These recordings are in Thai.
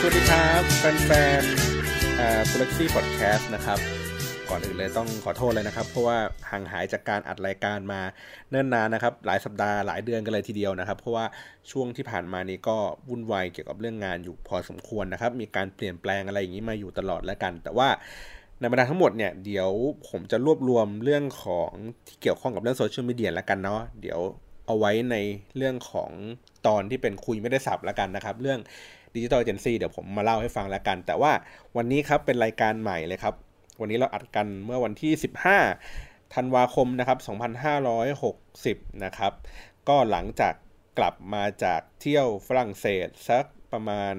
สวัสดีครับแฟนๆอ่าล็กซี่พอดแคสต์นะครับก่อนอื่นเลยต้องขอโทษเลยนะครับ เพราะว่าห่างหายจากการอัดรายการมาเนิ่นนานนะครับ หลายสัปดาห์หลายเดือนกันเลยทีเดียวนะครับ เพราะว่าช่วงที่ผ่านมานี้ก็วุ่นวายเกี่ยวกับเรื่องงานอยู่พอสมควรนะครับ มีการเปลี่ยนแปลงอะไรอย่างนี้มาอยู่ตลอดแล้วกัน แต่ว่าในบรรดาทั้งหมดเนี่ยเดี๋ยวผมจะรวบรวมเรื่องของที่เกี่ยวข้องกับเรื่องโซเชียลมีเดียแล้วกันเนาะเดี๋ยวเอาไว้ในเรื่องของตอนที่เป็นคุยไม่ได้สับแล้วกันนะครับ เรื่อง ดิจิทัลเอเจนซี่เดี๋ยวผมมาเล่าให้ฟังแล้วกัน แต่ว่าวันนี้ครับเป็นรายการใหม่เลยครับ วันนี้เราอัดกันเมื่อวันที่ 15ธันวาคมนะครับ2560 นะครับ ก็หลังจากกลับมาจากเที่ยวฝรั่งเศสสักประมาณ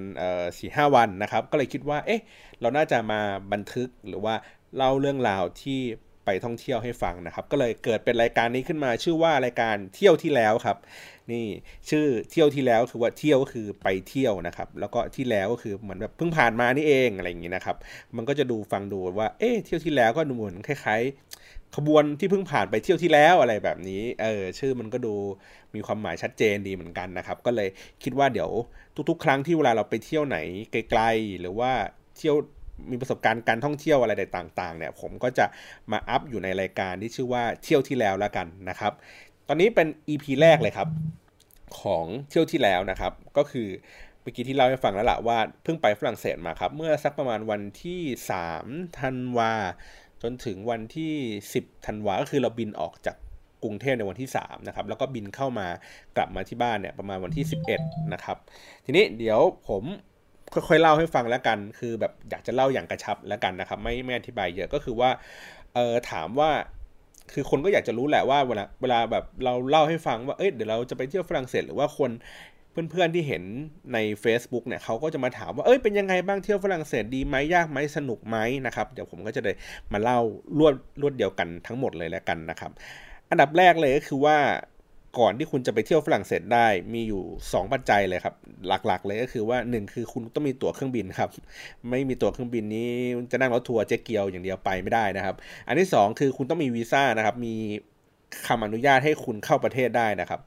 สี่ห้าวันนะครับ ก็เลยคิดว่า เอ๊ะ เราน่าจะมาบันทึกหรือว่าเล่าเรื่องราวที่ ไปท่องเที่ยวให้ฟังนะครับ ก็เลยเกิดเป็นรายการนี้ขึ้นมาชื่อว่ารายการเที่ยวที่แล้วครับ นี่ชื่อเที่ยวที่แล้วคือว่าเที่ยวก็คือไปเที่ยวนะครับ แล้วก็ที่แล้วก็คือเหมือนแบบเพิ่งผ่านมานี่เองอะไรอย่างนี้นะครับ มันก็จะดูฟังดูว่าเอ๊ะเที่ยวที่แล้วก็ดูเหมือนคล้ายๆขบวนที่เพิ่งผ่านไปเที่ยวที่แล้วอะไรแบบนี้ เออชื่อมันก็ดูมีความหมายชัดเจนดีเหมือนกันนะครับ ก็เลยคิดว่าเดี๋ยวทุกๆ ครั้งที่เวลาเราไปเที่ยวไหนไกลๆ หรือว่าเที่ยว มีประสบการณ์การท่องเที่ยวอะไรต่างๆเนี่ยผมก็จะมาอัพอยู่ในรายการที่ชื่อว่าเที่ยวที่แล้วแล้วกันนะครับ ตอนนี้เป็น EP แรกเลยครับของเที่ยวที่แล้วนะครับ ก็คือเมื่อกี้ที่เล่าให้ฟังแล้วละว่าเพิ่งไปฝรั่งเศสมาครับ เมื่อสักประมาณวันที่3ธันวาจนถึงวันที่ 10ธันวาก็คือเราบินออกจากกรุงเทพในวันที่3นะครับแล้วก็บินเข้ามากลับมาที่บ้านเนี่ยประมาณวันที่ 11นะครับทีนี้เดี๋ยวผม ค่อยๆเล่าให้ฟังแล้วกัน คือแบบอยากจะเล่าอย่างกระชับแล้วกันนะครับ ไม่ไม่อธิบายเยอะก็คือว่าเออถามว่า คือคนก็อยากจะรู้แหละว่าเวลาเวลาแบบเราเล่าให้ฟังว่าเอ้ยเดี๋ยวเราจะไปเที่ยวฝรั่งเศสหรือว่าคนเพื่อนๆที่เห็นใน Facebook เนี่ยเขาก็จะมาถามว่าเอ้ยเป็นยังไงบ้างเที่ยวฝรั่งเศสดีไหมยากไหมสนุกไหมนะครับเดี๋ยวผมก็จะได้มาเล่ารวดรวดเดียวกันทั้งหมดเลยแล้วกันนะครับ อันดับแรกเลยก็คือว่า ก่อนที่คุณจะไปเที่ยวฝรั่งเศสได้มีอยู่ 2 ปัจจัยเลยครับ หลักๆ เลยก็คือว่า 1 คือคุณต้องมีตั๋วเครื่องบินครับ ไม่มีตั๋วเครื่องบินนี้จะนั่งรถทัวร์เจ๊เกียวอย่างเดียวไปไม่ได้นะครับ อันที่ 2 คือคุณต้องมีวีซ่านะครับ มีคำอนุญาตให้คุณเข้าประเทศได้นะครับ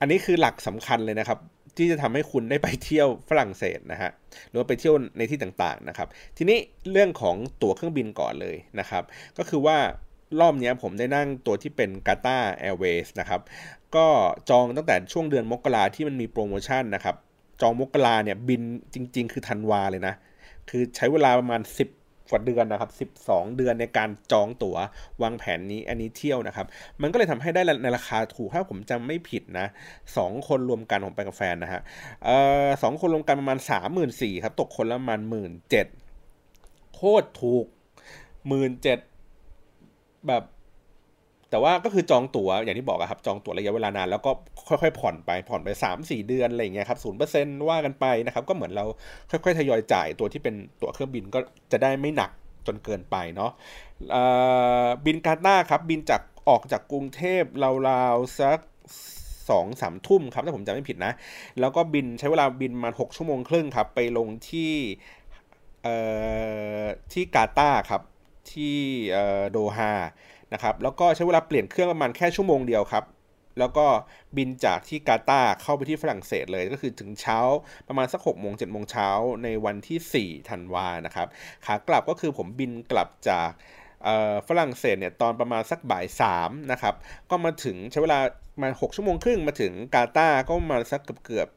อันนี้คือหลักสำคัญเลยนะครับ ที่จะทำให้คุณได้ไปเที่ยวฝรั่งเศสนะฮะหรือว่าไปเที่ยวในที่ต่างๆนะครับ ทีนี้เรื่องของตั๋วเครื่องบินก่อนเลยนะครับ ก็คือว่ารอบนี้ผมได้นั่งตัวที่เป็นกาตาแอร์เวย์นะครับก็จองตั้งแต่ช่วงเดือนมกราที่มันมีโปรโมชั่นนะครับ จองมกราเนี่ยบินจริง ๆ คือธันวาเลยนะ คือใช้เวลาประมาณ 10 กว่าเดือนนะครับ 12 เดือนในการจองตัว๋ววางแผนนี้อันนี้เที่ยวนะครับ มันก็เลยทำให้ได้ในราคาถูกถ้าผมจำไม่ผิดนะสองคนรวมกันผมไปกับแฟนนะฮะเอ่อสองคนรวมกันประมาณ 3 4 0 0 0ครับตกคนละประมาณ 1 7ื่นโคตรถูก 1 7ื่นแบบ แต่ว่าก็คือจองตั๋วอย่างที่บอกครับจองตั๋วระยะเวลานานแล้วก็ค่อยๆผ่อนไปผ่อนไป 3 4 เดือนอะไรเงี้ยครับศูนย์เปอร์เซ็นต์ว่ากันไปนะครับก็เหมือนเราค่อยๆทยอยจ่ายตัวที่เป็นตั๋วเครื่องบินก็จะได้ไม่หนักจนเกินไปเนาะบินกาตาครับบินจากออกจากกรุงเทพราวๆสักสองสามทุ่มครับถ้าผมจำไม่ผิดนะ แล้วก็บินใช้เวลาบินมาหกชั่วโมงครึ่งครับ ไปลงที่ที่กาตาครับที่โดฮา นะครับแล้วก็ใช้เวลาเปลี่ยนเครื่องประมาณแค่ชั่วโมงเดียวครับ แล้วก็บินจากที่กาตาเข้าไปที่ฝรั่งเศสเลย ก็คือถึงเช้าประมาณสัก6กโมงเจ็ดโมงเช้าในวันที่4ธันวานะครับขากลับก็คือผมบินกลับจากฝรั่งเศสเนี่ยตอนประมาณสักบ่ายสามนะครับก็มาถึงใช้เวลา มาหกชั่วโมงครึ่งมาถึงกาตาก็มาสักเกือบเกือบ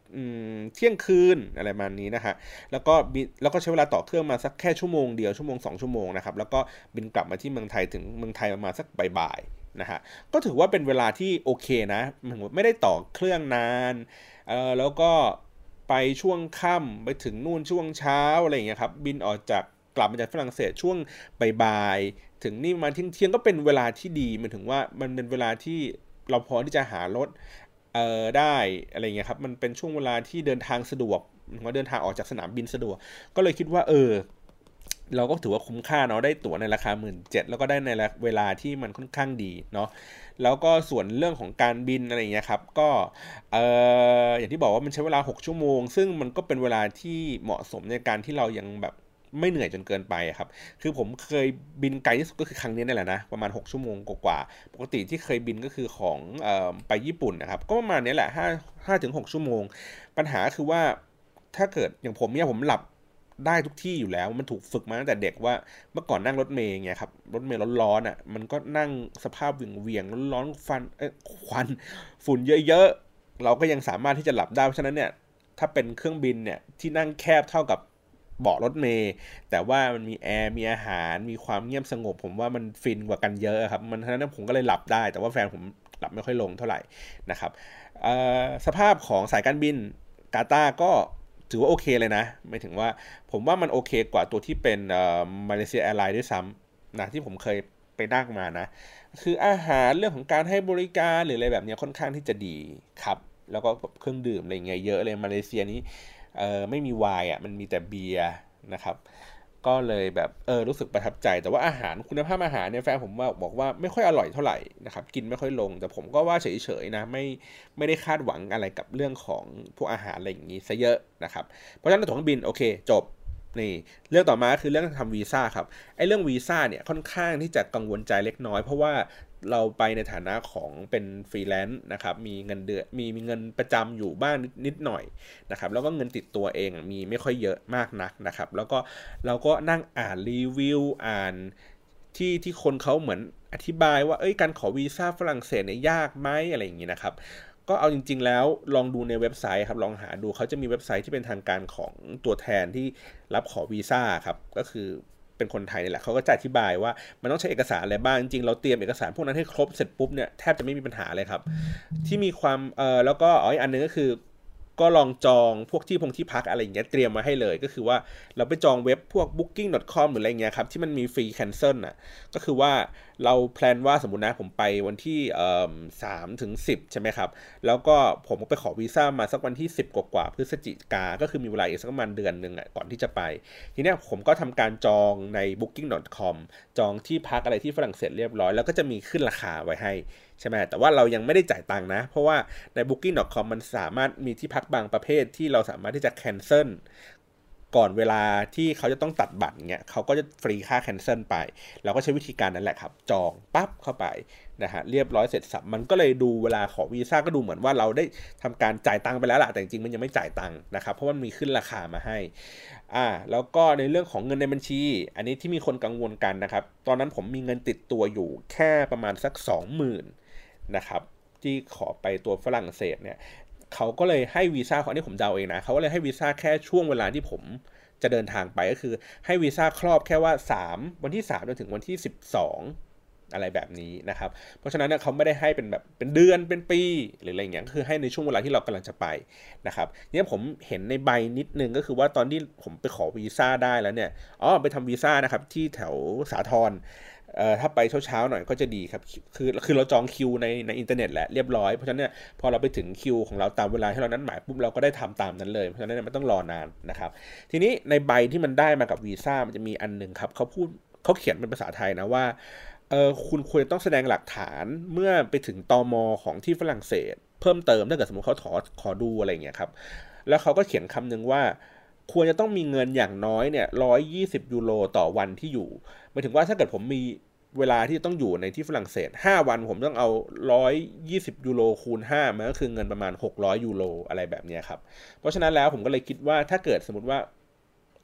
เที่ยงคืนอะไรประมาณนี้นะฮะแล้วก็บินแล้วก็ใช้เวลาต่อเครื่องมาสักแค่ชั่วโมงเดียวชั่วโมงสองชั่วโมงนะครับแล้วก็บินกลับมาที่เมืองไทยถึงเมืองไทยประมาณสักบ่ายๆนะฮะก็ถือว่าเป็นเวลาที่โอเคนะไม่ได้ต่อเครื่องนานเออแล้วก็ไปช่วงค่ำไปถึงนู่นช่วงเช้าอะไรอย่างเงี้ยครับบินออกจากกลับมาจากฝรั่งเศสช่วงบ่ายๆถึงนี่มาเที่ยงเที่ยงก็เป็นเวลาที่ดีมันถึงว่ามันเป็นเวลาที่ เราพอที่จะหารถเอ่อได้อะไรเงี้ยครับมันเป็นช่วงเวลาที่เดินทางสะดวกว่าเดินทางออกจากสนามบินสะดวก ก็เลยคิดว่า เออ เราก็ถือว่าคุ้มค่าเนาะได้ตั๋วในราคาหมื่นเจ็ดแล้วก็ได้ในเวลาที่มันค่อนข้างดีเนาะแล้วก็ส่วนเรื่องของการบินอะไรเงี้ยครับก็เอออย่างที่บอกว่ามันใช้เวลา 6 ชั่วโมง ซึ่งมันก็เป็นเวลาที่เหมาะสมในการที่เรายังแบบ ไม่เหนื่อยจนเกินไปครับ คือผมเคยบินไกลที่สุดก็คือครั้งนี้นี่แหละนะ ประมาณ 6 ชั่วโมงกว่า ปกติที่เคยบินก็คือของออไปญี่ปุ่นนะครับ ก็ประมาณนี้แหละ5 5ถึง6ชั่วโมง ปัญหาคือว่าถ้าเกิดอย่างผมเนี่ยผมหลับได้ทุกที่อยู่แล้ว มันถูกฝึกมาตั้งแต่เด็กว่าเมื่อก่อนนั่งรถเมย์ไงครับ รถเมย์ร้อนๆอะ มันก็นั่งสภาพเวียงร้อนๆฟันเอ้ควันฝุ่นเยอะๆ เราก็ยังสามารถที่จะหลับได้ เพราะฉะนั้นเนี่ย ถ้าเป็นเครื่องบินเนี่ยที่นั่งแคบเท่ากับ เบาะรถเมย์แต่ว่ามันมีแอร์มีอาหารมีความเงียบสงบ ผมว่ามันฟินกว่ากันเยอะครับ มันฉะนั้นผมก็เลยหลับได้ แต่ว่าแฟนผมหลับไม่ค่อยลงเท่าไหร่นะครับสภาพของสายการบินกาตาร์ก็ถือว่าโอเคเลยนะหมายถึงว่าผมว่ามันโอเคกว่าตัวที่เป็น Malaysia Airlines ด้วยซ้ำนะที่ผมเคยไปนั่งมานะ คืออาหารเรื่องของการให้บริการหรืออะไรแบบนี้ค่อนข้างที่จะดีครับ แล้วก็เครื่องดื่มอะไรเงี้ยเยอะเลยมาเลเซียนี้ เออไม่มีไวน์อะมันมีแต่เบียร์นะครับ ก็เลยแบบเออรู้สึกประทับใจ แต่ว่าอาหารคุณภาพอาหารเนี่ยแฟนผมว่าบอกว่าไม่ค่อยอร่อยเท่าไหร่นะครับกินไม่ค่อยลง แต่ผมก็ว่าเฉยๆนะไม่ไม่ได้คาดหวังอะไรกับเรื่องของพวกอาหารอะไรอย่างนี้ซะเยอะนะครับเพราะฉะนั้นตั๋วเครื่องบินโอเค จบนี่เรื่องต่อมาคือเรื่องทำวีซ่าครับไอ้เรื่องวีซ่าเนี่ยค่อนข้างที่จะกังวลใจเล็กน้อย เพราะว่า เราไปในฐานะของเป็นฟรีแลนซ์นะครับ มีเงินเดือนมีมีเงินประจำอยู่บ้างนิดหน่อยนะครับ แล้วก็เงินติดตัวเองมีไม่ค่อยเยอะมากนักนะครับ แล้วก็เราก็นั่งอ่านรีวิวอ่านที่ที่คนเขาเหมือนอธิบายว่าเอ้ยการขอวีซ่าฝรั่งเศสเนี่ยยากไหมอะไรอย่างนี้นะครับก็เอาจริง ๆ แล้วลองดูในเว็บไซต์ครับลองหาดูเขาจะมีเว็บไซต์ที่เป็นทางการของตัวแทนที่รับขอวีซ่าครับก็คือ เป็นคนไทยนี่แหละเขาก็จะอธิบายว่ามันต้องใช้เอกสารอะไรบ้างจริงเราเตรียมเอกสารพวกนั้นให้ครบเสร็จปุ๊บเนี่ยแทบจะไม่มีปัญหาเลยครับ ที่มีความเออแล้วก็อ๋ออีกอันนึงก็คือ ก็ลองจองพวกที่พงที่พักอะไรอย่างเงี้ยเตรียมมาให้เลย ก็คือว่าเราไปจองเว็บพวก booking.com หรืออะไรเงี้ยครับที่มันมีฟรี cancel อะก็คือว่าเราแพลนว่าสมมตินะผมไปวันที่สามถึงสิบใช่ไหมครับ แล้วก็ผมไปขอวีซ่ามาสักวันที่ 10 กว่ากว่าพฤศจิกา ก็คือมีเวลาอีกสักประมาณเดือนหนึ่งอะก่อนที่จะไป ทีนี้ผมก็ทำการจองใน booking.com จองที่พักอะไรที่ฝรั่งเศสเรียบร้อย แล้วก็จะมีขึ้นราคาไว้ให้ ใช่ไหมแต่ว่าเรายังไม่ได้จ่ายตังค์นะ เพราะว่าใน booking.com มันสามารถมีที่พักบางประเภทที่เราสามารถที่จะ cancel ก่อนเวลาที่เขาจะต้องตัดบัตรเงี้ยเขาก็จะฟรีค่า cancel ไป เราก็ใช้วิธีการนั้นแหละครับ จองปั๊บเข้าไปนะฮะเรียบร้อยเสร็จสับมันก็เลยดูเวลาขอวีซ่าก็ดูเหมือนว่าเราได้ทำการจ่ายตังค์ไปแล้วล่ะแต่จริงมันยังไม่จ่ายตังค์นะครับเพราะมันมีขึ้นราคามาให้อ่าแล้วก็ในเรื่องของเงินในบัญชี อันนี้ที่มีคนกังวลกันนะครับ ตอนนั้นผมมีเงินติดตัวอยู่แค่ประมาณสัก 20,000 นะครับที่ขอไปตัวฝรั่งเศสเนี่ยเขาก็เลยให้วีซ่าขอันนี้ผมเดาเองนะเขาก็เลยให้วีซ่าแค่ช่วงเวลาที่ผมจะเดินทางไปก็คือให้วีซ่าครอบแค่ว่า 3 วันที่3จนถึงวันที่ 12 อะไรแบบนี้นะครับ เพราะฉะนั้นเขาไม่ได้ให้เป็นแบบเป็นเดือนเป็นปีหรืออะไรอย่างเงี้ยคือให้ในช่วงเวลาที่เรากำลังจะไปนะครับเนี่ยผมเห็นในใบนิดนึงก็คือว่าตอนที่ผมไปขอวีซ่าได้แล้วเนี่ยอ๋อไปทำวีซ่านะครับที่แถวสาทร เอ่อถ้าไปเช้าๆหน่อยก็จะดีครับ คือคือเราจองคิวในในอินเทอร์เน็ตแหละเรียบร้อย เพราะฉะนั้นเนี่ยพอเราไปถึงคิวของเราตามเวลาที่เรานั้นหมายปุ๊บเราก็ได้ทำตามนั้นเลย เพราะฉะนั้นเนี่ยไม่ต้องรอนานนะครับ ทีนี้ในใบที่มันได้มากับวีซ่ามันจะมีอันหนึ่งครับเขาพูดเขาเขียนเป็นภาษาไทยนะว่าเออคุณควรต้องแสดงหลักฐานเมื่อไปถึงตอมอของที่ฝรั่งเศส เพิ่มเติมถ้าเกิดสมมติเขาขอขอดูอะไรเงี้ยครับ แล้วเขาก็เขียนคำนึงว่า ควรจะต้องมีเงินอย่างน้อยเนี่ยร้อยยี่สิบยูโรต่อวันที่อยู่หมายถึงว่าถ้าเกิดผมมีเวลาที่ต้องอยู่ในที่ฝรั่งเศส 5 วันผมต้องเอา 120 ยูโรคูณ 5 มันก็คือเงินประมาณ 600 ยูโรอะไรแบบนี้ครับ เพราะฉะนั้นแล้วผมก็เลยคิดว่าถ้าเกิดสมมติว่า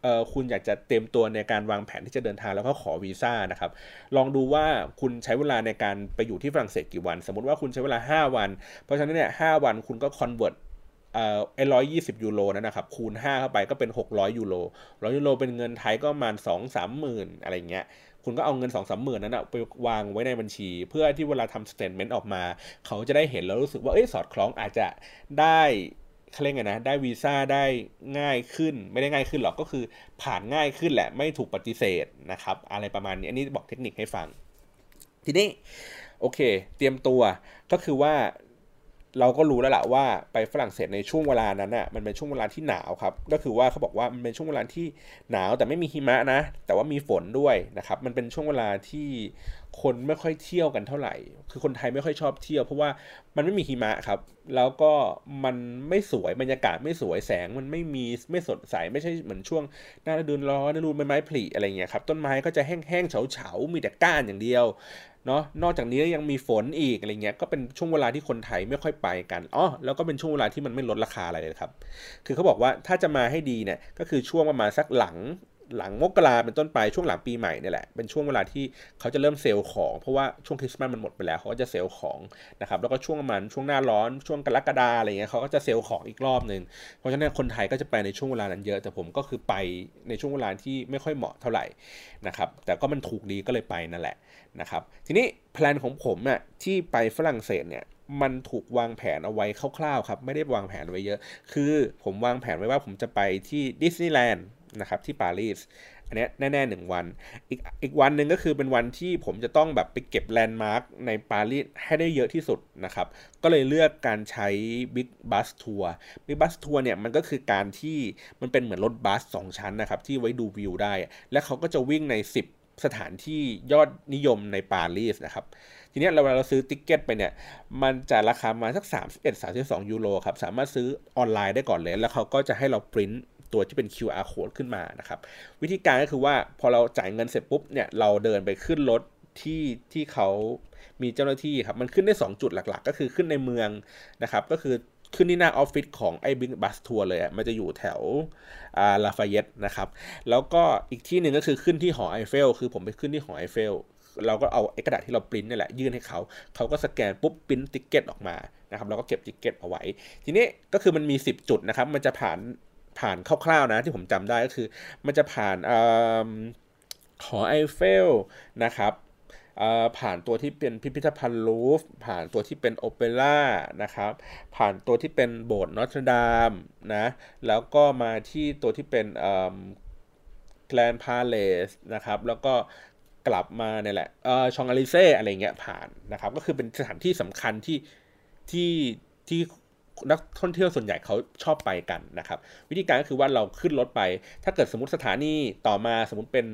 เออคุณอยากจะเต็มตัวในการวางแผนที่จะเดินทางแล้วก็ขอวีซ่านะครับ ลองดูว่าคุณใช้เวลาในการไปอยู่ที่ฝรั่งเศสกี่วัน สมมติว่าคุณใช้เวลา 5 วัน เพราะฉะนั้นเนี่ย 5 วันคุณก็ convert เอ่อไอ้ร้อยยี่สิบยูโรนั่นนะครับคูณ5เข้าไปก็เป็น 600ยูโร 600 ยูโรเป็นเงินไทยก็ประมาณ2 3หมื่นอะไรเงี้ยคุณก็เอาเงินสองสามหมื่นนั้นอะไปวางไว้ในบัญชี เพื่อที่เวลาทำ statement ออกมา เขาจะได้เห็นแล้วรู้สึกว่าเอ้ยสอดคล้องอาจจะได้เขาเรียกไงนะได้วีซ่าได้ง่ายขึ้น ไม่ได้ง่ายขึ้นหรอกก็คือผ่านง่ายขึ้นแหละไม่ถูกปฏิเสธนะครับอะไรประมาณนี้อันนี้บอกเทคนิคให้ฟัง ทีนี้โอเค เตรียมตัวก็คือว่า เราก็รู้แล้วล่ะว่าไปฝรั่งเศสในช่วงเวลานั้นอะมันเป็นช่วงเวลาที่หนาวครับ ก็คือว่าเขาบอกว่ามันเป็นช่วงเวลาที่หนาวแต่ไม่มีหิมะนะ แต่ว่ามีฝนด้วยนะครับ มันเป็นช่วงเวลาที่คนไม่ค่อยเที่ยวกันเท่าไหร่ คือคนไทยไม่ค่อยชอบเที่ยว เพราะว่ามันไม่มีหิมะครับ แล้วก็มันไม่สวยบรรยากาศไม่สวยแสง มันไม่มีไม่สดใสไม่ใช่เหมือนช่วงหน้าฤดูร้อนฤดูใบไม้ผลิอะไรเงี้ยครับต้นไม้ก็จะแห้งๆเฉาๆมีแต่ก้านอย่างเดียว เนาะนอกจากนี้ยังมีฝนอีกอะไรเงี้ยก็เป็นช่วงเวลาที่คนไทยไม่ค่อยไปกันอ๋อแล้วก็เป็นช่วงเวลาที่มันไม่ลดราคาอะไรเลยครับ คือเขาบอกว่าถ้าจะมาให้ดีเนี่ยก็คือช่วงประมาณสักหลัง หลังมกราเป็นต้นไปช่วงหลังปีใหม่เนี่ยแหละเป็นช่วงเวลาที่เขาจะเริ่มเซลล์ของ เพราะว่าช่วงคริสต์มาสมันหมดไปแล้วเขาก็จะเซลล์ของนะครับแล้วก็ช่วงมันช่วงหน้าร้อนช่วงกรกฎาอะไรเงี้ยเขาก็จะเซลล์ของอีกรอบหนึ่งเพราะฉะนั้นคนไทยก็จะไปในช่วงเวลานั้นเยอะ แต่ผมก็คือไปในช่วงเวลาที่ไม่ค่อยเหมาะเท่าไหร่นะครับแต่ก็มันถูกดีก็เลยไปนั่นแหละนะครับทีนี้ plan ของผมอะที่ไปฝรั่งเศสเนี่ยมันถูกวางแผนเอาไว้คร่าวๆครับ ไม่ได้วางแผนไว้เยอะ คือผมวางแผนไว้ว่าผมจะไปที่ดิสนีย์แลนด์ นะครับที่ปารีสอันนี้แน่ๆหนึ่งวันอีกอีกวันหนึ่งก็คือเป็นวันที่ผมจะต้องแบบไปเก็บ landmark ในปารีสให้ได้เยอะที่สุดนะครับก็เลยเลือกการใช้ Big Bus Tour Big Bus Tour เนี่ยมันก็คือการที่มันเป็นเหมือนรถบัสสองชั้นนะครับที่ไว้ดูวิวได้ และเขาก็จะวิ่งใน 10 สถานที่ยอดนิยมในปารีสนะครับทีนี้เราเวลาเราซื้อ ticket ไปเนี่ย มันจะราคามาสัก 31 32 ยูโรครับ สามารถซื้อออนไลน์ได้ก่อนเลย แล้วเขาก็จะให้เราปริ้น ตัวที่เป็น QR code ขึ้นมานะครับ วิธีการก็คือว่าพอเราจ่ายเงินเสร็จปุ๊บเนี่ยเราเดินไปขึ้นรถที่ที่เขามีเจ้าหน้าที่ครับมันขึ้นได้ 2 จุดหลัก ๆ ก็คือขึ้นในเมืองนะครับ ก็คือขึ้นที่หน้าออฟฟิศของไอ้ Big Bus Tour เลยอะมันจะอยู่แถวอ่า Lafayette นะครับ แล้วก็อีกที่หนึ่งก็คือขึ้นที่หอไอเฟล คือผมไปขึ้นที่หอไอเฟล เราก็เอาไอ้กระดาษที่เราปริ้นนี่แหละยื่นให้เขา เขาก็สแกนปุ๊บ print ticket ออกมานะครับเราก็เก็บ ticket เอาไว้ ทีนี้ก็คือมันมี 10 จุดนะครับ มันจะผ่าน ผ่านคร่าวๆนะที่ผมจำได้ก็คือ มันจะผ่านหอไอเฟลนะครับผ่านตัวที่เป็นพิพิธภัณฑ์ลูฟร์ผ่านตัวที่เป็นโอเปร่านะครับ ผ่านตัวที่เป็นโบสถ์นอตรดามนะ แล้วก็มาที่ตัวที่เป็น Grand Palace นะครับ แล้วก็กลับมาเนี่ยแหละช็องเซลีเซอะไรเงี้ยผ่านนะครับ ก็คือเป็นสถานที่สำคัญที่ที่ที่ นักท่องเที่ยวส่วนใหญ่เขาชอบไปกันนะครับ วิธีการก็คือว่าเราขึ้นรถไป ถ้าเกิดสมมติสถานีต่อมาสมมติเป็น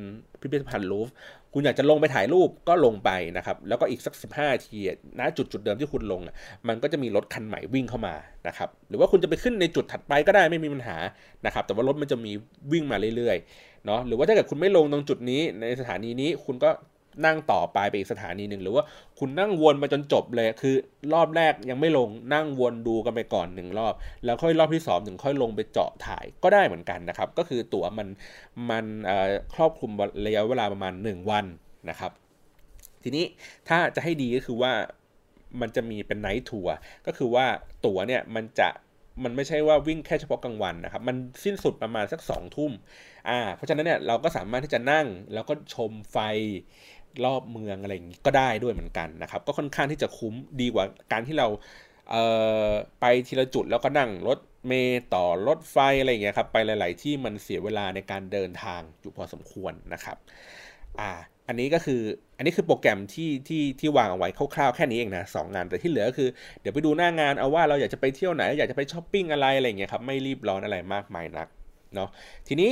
พิพิธภัณฑ์ลูฟคุณอยากจะลงไปถ่ายรูปก็ลงไปนะครับ แล้วก็อีกสัก 15ทีนะจุดจุดเดิมที่คุณลง มันก็จะมีรถคันใหม่วิ่งเข้ามานะครับ หรือว่าคุณจะไปขึ้นในจุดถัดไปก็ได้ไม่มีปัญหานะครับ แต่ว่ารถมันจะมีวิ่งมาเรื่อยๆเนาะหรือว่าถ้าเกิดคุณไม่ลงตรงจุดนี้ในสถานีนี้คุณก็ นั่งต่อไปไปอีกสถานีหนึ่งหรือว่าคุณนั่งวนมาจนจบเลย คือรอบแรกยังไม่ลงนั่งวนดูกันไปก่อนหนึ่งรอบ แล้วค่อยรอบที่สองถึงค่อยลงไปเจาะถ่ายก็ได้เหมือนกันนะครับ ก็คือตั๋วมันมันครอบคลุมระยะเวลาประมาณ 1 วันนะครับ ทีนี้ถ้าจะให้ดีก็คือว่ามันจะมีเป็นไนท์ทัวร์ก็คือว่าตั๋วเนี่ยมันจะมันไม่ใช่ว่าวิ่งแค่เฉพาะกลางวันนะครับ มันสิ้นสุดประมาณสักสองทุ่ม อ่า เพราะฉะนั้นเนี่ยเราก็สามารถที่จะนั่งแล้วก็ชมไฟ รอบเมืองอะไรอย่างนี้ก็ได้ด้วยเหมือนกันนะครับ ก็ค่อนข้างที่จะคุ้มดีกว่าการที่เราเไปทีละจุดแล้วก็นั่งรถเมย์ต่อรถไฟอะไรอย่างเงี้ยครับไปหลาย ๆ ที่มันเสียเวลาในการเดินทางอยู่พอสมควรนะครับอ่าอันนี้ก็คืออันนี้คือโปรแกรมที่ที่ที่วางเอาไว้คร่าวๆแค่นี้เองนะสองงานแต่ที่เหลือก็คือเดี๋ยวไปดูหน้างานเอาว่าเราอยากจะไปเที่ยวไหน อยากจะไปช้อปปิ้งอะไรอะไรอย่างเงี้ยครับไม่รีบร้อนอะไรมากมายนักเนาะทีนี้